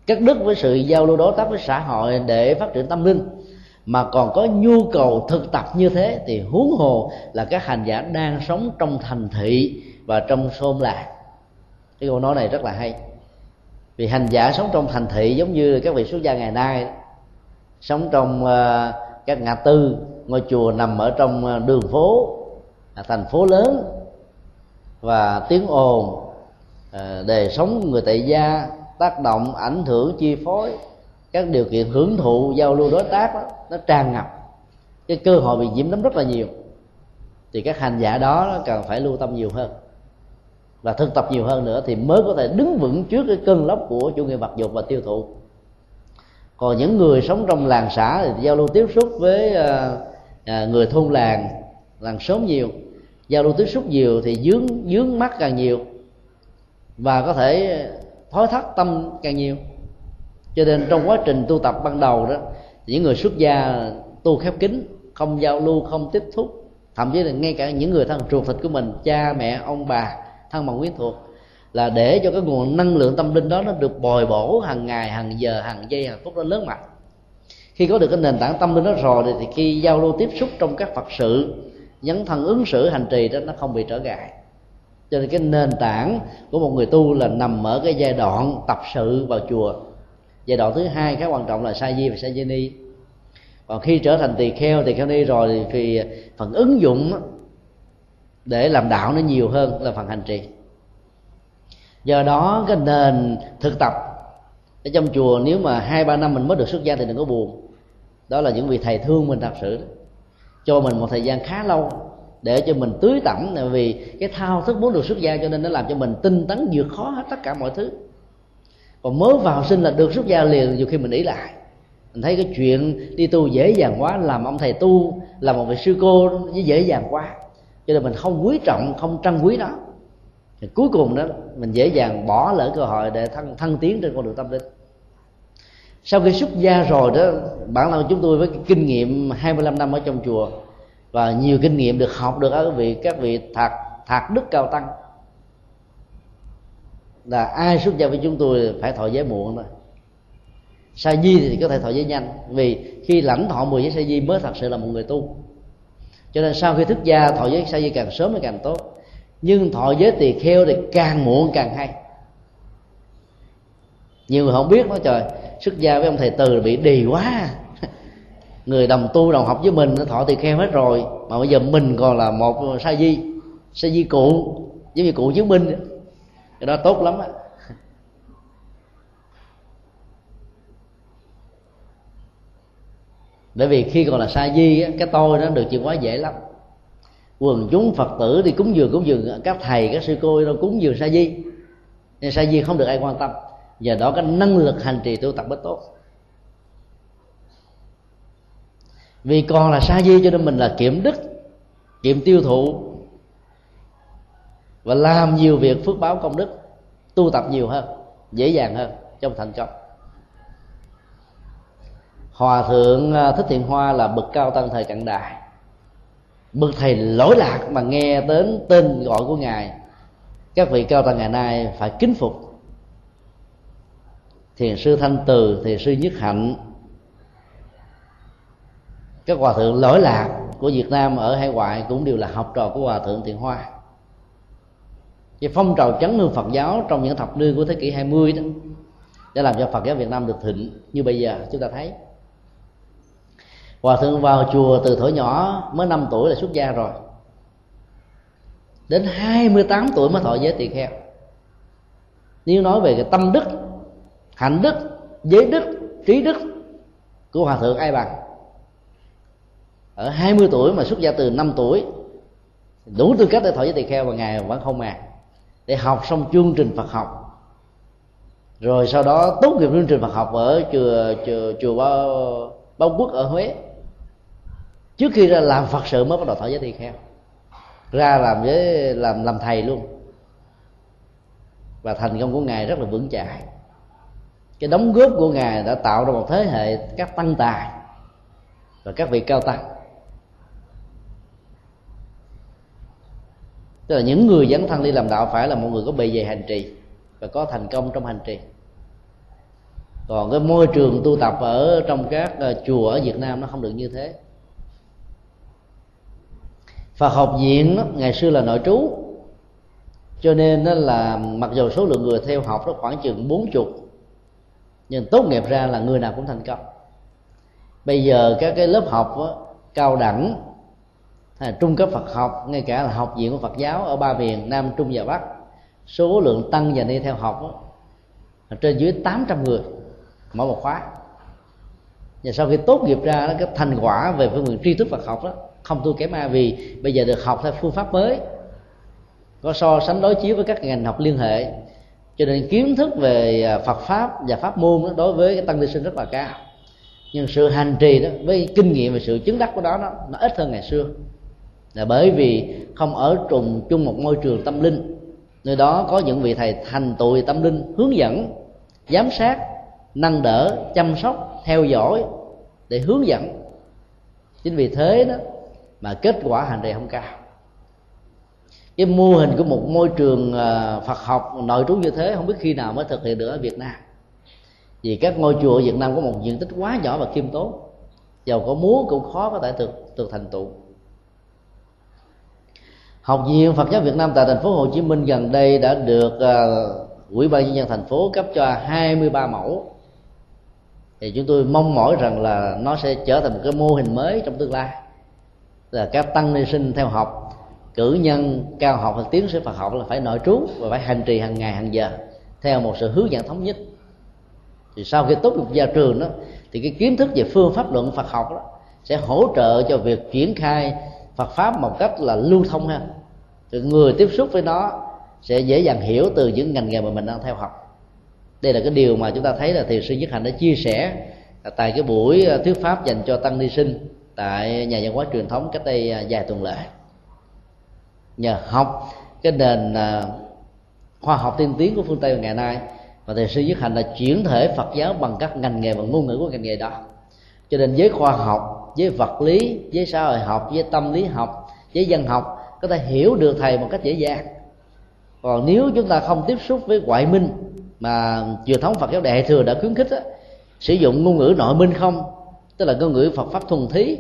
[SPEAKER 1] cắt đứt với sự giao lưu đối tác với xã hội để phát triển tâm linh mà còn có nhu cầu thực tập như thế thì huống hồ là các hành giả đang sống trong thành thị và trong xôn làng cái câu nói này rất là hay. Vì hành giả sống trong thành thị giống như các vị xuất gia ngày nay sống trong uh, các ngã tư ngôi chùa nằm ở trong ờ, đường phố thành phố lớn. Và tiếng ồn ờ, đề đời sống người tại gia tác động ảnh hưởng chi phối các điều kiện hưởng thụ giao lưu đối tác đó, nó tràn ngập. Cái cơ hội bị nhiễm nấm rất là nhiều. Thì các hành giả đó cần phải lưu tâm nhiều hơn và thực tập nhiều hơn nữa thì mới có thể đứng vững trước cái cơn lốc của chủ nghĩa vật dục và tiêu thụ. Còn những người sống trong làng xã thì giao lưu tiếp xúc với à, à, người thôn làng làng xóm nhiều. Giao lưu tiếp xúc nhiều thì dướng dướng mắt càng nhiều và có thể thói thắt tâm càng nhiều. Cho nên trong quá trình tu tập ban đầu đó những người xuất gia tu khép kín, không giao lưu, không tiếp xúc, thậm chí là ngay cả những người thân ruột thịt của mình, cha, mẹ, ông, bà thân bằng quyến thuộc, là để cho cái nguồn năng lượng tâm linh đó nó được bồi bổ hàng ngày, hàng giờ, hàng giây, hàng phút nó lớn mạnh. Khi có được cái nền tảng tâm linh đó rồi thì khi giao lưu tiếp xúc trong các phật sự, nhấn thân ứng xử, hành trì đó, nó không bị trở ngại. Cho nên cái nền tảng của một người tu là nằm ở cái giai đoạn tập sự vào chùa. Giai đoạn thứ hai khá quan trọng là sa di và sa di ni. Còn khi trở thành tỳ kheo tỳ kheo ni rồi thì phần ứng dụng để làm đạo nó nhiều hơn là phần hành trì. Do đó, cái nền thực tập ở trong chùa nếu mà hai, ba năm mình mới được xuất gia thì đừng có buồn. Đó là những vị thầy thương mình thật sự, cho mình một thời gian khá lâu để cho mình tưới tẩm vì cái thao thức muốn được xuất gia cho nên nó làm cho mình tinh tấn vượt khó hết tất cả mọi thứ. Còn mới vào sinh là được xuất gia liền, nhiều khi mình nghĩ lại. Mình thấy cái chuyện đi tu dễ dàng quá, làm ông thầy tu, làm một vị sư cô, nó dễ dàng quá cho nên mình không quý trọng, không trân quý nó. Thì cuối cùng đó, mình dễ dàng bỏ lỡ cơ hội để thăng thăng tiến trên con đường tâm linh. Sau khi xuất gia rồi đó, bản thân chúng tôi với kinh nghiệm 25 năm ở trong chùa, và nhiều kinh nghiệm được học được ở vị, các vị thạc thạc đức cao tăng. Là ai xuất gia với chúng tôi phải thọ giới muộn thôi. Sa di thì có thể thọ giới nhanh, vì khi lãnh thọ 10 giới sa di mới thật sự là một người tu cho nên sau khi thức gia, thọ giới sa di càng sớm thì càng tốt. Nhưng thọ giới tỳ kheo thì càng muộn càng hay. Nhiều người không biết nói trời. Xuất gia với ông thầy từ bị đì quá. Người đồng tu đồng học với mình nó thọ tỳ kheo hết rồi. Mà bây giờ mình còn là một sa di sa di cụ, giống như cụ chứng minh. Cái đó tốt lắm á. Bởi vì khi còn là sa di cái tôi nó được chuyển hóa dễ lắm. Quần chúng phật tử đi cúng dường cúng dường, các thầy, các sư cô đâu cúng dường sa di. Nên sa di không được ai quan tâm. Nhờ đó cái năng lực hành trì tu tập bất tốt. Vì còn là sa di cho nên mình là kiểm đức kiểm tiêu thụ và làm nhiều việc phước báo công đức, tu tập nhiều hơn, dễ dàng hơn trong thành công hòa thượng à, thích thiện hoa là bậc cao tăng thời cận đại. Bậc thầy lỗi lạc mà nghe đến tên gọi của ngài, các vị cao tăng ngày nay phải kính phục. Thiền sư thanh từ, thiền sư nhất hạnh, các hòa thượng lỗi lạc của việt nam ở hải ngoại cũng đều là học trò của hòa thượng thiện hoa. Cái phong trào chấn hương Phật giáo trong những thập niên của thế kỷ 20 đó, đã làm cho Phật giáo Việt Nam được thịnh như bây giờ, chúng ta thấy hòa thượng vào chùa từ thuở nhỏ mới 5 tuổi là xuất gia rồi. Đến 28 tuổi mới thọ giới tỳ kheo. Nếu nói về cái tâm đức, hạnh đức, giới đức, trí đức của hòa thượng ai bằng? Ở 20 tuổi mà xuất gia từ 5 tuổi, đủ tư cách để thọ giới tỳ kheo và ngài vẫn không à. Để học xong chương trình Phật học. Rồi sau đó tốt nghiệp chương trình Phật học ở chùa chùa chùa bao bao quốc ở Huế trước khi ra làm Phật sự mới bắt đầu thọ giới tỳ kheo ra làm với, làm làm thầy luôn. Và thành công của ngài rất là vững chãi. Cái đóng góp của ngài đã tạo ra một thế hệ các tăng tài và các vị cao tăng. Tức là những người dấn thân đi làm đạo phải là một người có bề dày hành trì và có thành công trong hành trì. Còn cái môi trường tu tập ở trong các ờ, chùa ở Việt Nam nó không được như thế. Phật học viện ngày xưa là nội trú. Cho nên đó là mặc dù số lượng người theo học nó khoảng chừng bốn chục nhưng tốt nghiệp ra là người nào cũng thành công. Bây giờ các cái lớp học đó, cao đẳng hay là trung cấp Phật học ngay cả là học viện của Phật giáo ở ba miền Nam Trung và Bắc số lượng tăng và đi theo học đó, là trên dưới 800 người mỗi một khóa. Và sau khi tốt nghiệp ra đó, cái thành quả về phương diện tri thức Phật học đó không thua kém ai vì bây giờ được học theo phương pháp mới. Có so sánh đối chiếu với các ngành học liên hệ. Cho nên kiến thức về à, Phật pháp và pháp môn đó, đối với cái tăng ni sinh rất là cao. Nhưng sự hành trì đó với kinh nghiệm và sự chứng đắc của đó nó, nó ít hơn ngày xưa. Là bởi vì không ở trùng chung một môi trường tâm linh. Nơi đó có những vị thầy thành tựu tâm linh hướng dẫn giám sát nâng đỡ chăm sóc theo dõi để hướng dẫn. Chính vì thế đó mà kết quả hành trì không cao. Cái mô hình của một môi trường à, Phật học nội trú như thế không biết khi nào mới thực hiện được ở Việt Nam. Vì các ngôi chùa ở Việt Nam có một diện tích quá nhỏ và khiêm tốn. Giàu có muốn cũng khó có thể được được thành tựu. Học viện Phật giáo Việt Nam tại thành phố Hồ Chí Minh gần đây đã được uh, Ủy ban nhân dân thành phố cấp cho 23 mẫu. Thì chúng tôi mong mỏi rằng là nó sẽ trở thành một cái mô hình mới trong tương lai là các tăng ni sinh theo học. Cử nhân, cao học hoặc tiến sĩ Phật học là phải nội trú và phải hành trì hàng ngày, hàng giờ, theo một sự hướng dẫn thống nhất. Thì sau khi tốt nghiệp ra trường đó, thì cái kiến thức về phương pháp luận Phật học đó sẽ hỗ trợ cho việc triển khai Phật pháp một cách là lưu thông ha. Thì người tiếp xúc với nó sẽ dễ dàng hiểu từ những ngành nghề mà mình đang theo học. Đây là cái điều mà chúng ta thấy là thiền sư nhất hạnh đã chia sẻ tại cái buổi thuyết pháp dành cho tăng ni sinh tại nhà văn hóa truyền thống cách đây à, vài tuần lễ. Nhờ học cái nền à, khoa học tiên tiến của phương tây ngày nay và thầy sư nhất hạnh là chuyển thể phật giáo bằng các ngành nghề và ngôn ngữ của ngành nghề đó. Cho nên với khoa học với vật lý với xã hội học với tâm lý học với dân học có thể hiểu được thầy một cách dễ dàng. Còn nếu chúng ta không tiếp xúc với ngoại minh mà truyền thống phật giáo đại thừa đã khuyến khích đó, sử dụng ngôn ngữ nội minh không tức là ngôn ngữ phật pháp thuần thí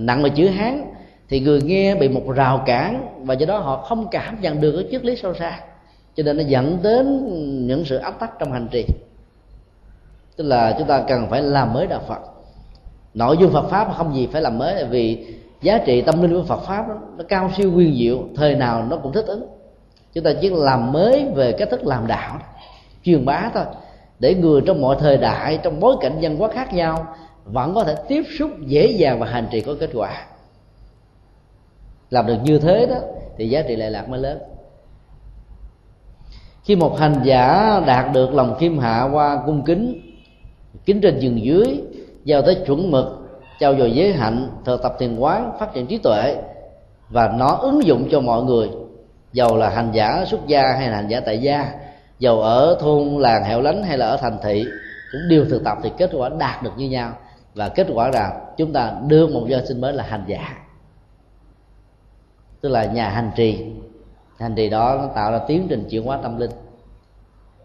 [SPEAKER 1] nặng là chữ hán thì người nghe bị một rào cản và do đó họ không cảm nhận được cái triết lý sâu xa. Cho nên nó dẫn đến những sự áp tắc trong hành trì. Tức là chúng ta cần phải làm mới đạo phật. Nội dung phật pháp không gì phải làm mới vì giá trị tâm linh của phật pháp đó, nó cao siêu nguyên diệu thời nào nó cũng thích ứng. Chúng ta chỉ làm mới về cách thức làm đạo truyền bá thôi để người trong mọi thời đại trong bối cảnh văn hóa khác nhau vẫn có thể tiếp xúc dễ dàng và hành trì có kết quả. Làm được như thế đó, thì giá trị lệ lạc mới lớn. Khi một hành giả đạt được lòng kim hạ qua cung kính kính trên giường dưới, giao tới chuẩn mực, trao dồi giới hạnh, thực tập thiền quán, phát triển trí tuệ, và nó ứng dụng cho mọi người dầu là hành giả xuất gia hay là hành giả tại gia dầu ở thôn, làng, hẻo lánh hay là ở thành thị, cũng đều thực tập thì kết quả đạt được như nhau và kết quả là chúng ta đưa một dân sinh mới là hành giả. Tức là nhà hành trì. Hành trì đó nó tạo ra tiến trình chuyển hóa tâm linh.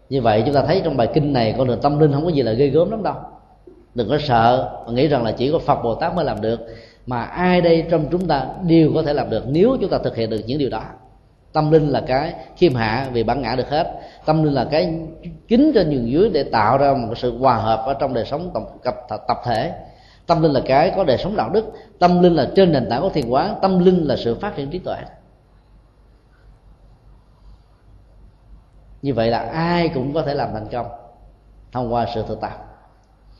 [SPEAKER 1] Như vậy chúng ta thấy trong bài kinh này con đường tâm linh không có gì là ghê gớm lắm đâu. Đừng có sợ mà nghĩ rằng là chỉ có phật bồ tát mới làm được, mà ai đây trong chúng ta đều có thể làm được nếu chúng ta thực hiện được những điều đó tâm linh là cái khiêm hạ vì bản ngã được hết. Tâm linh là cái kính trên nhường dưới để tạo ra một sự hòa hợp ở trong đời sống tập cập tập thể. Tâm linh là cái có đời sống đạo đức. Tâm linh là trên nền tảng của thiền quán tâm linh là sự phát triển trí tuệ. Như vậy là ai cũng có thể làm thành công thông qua sự thực tập.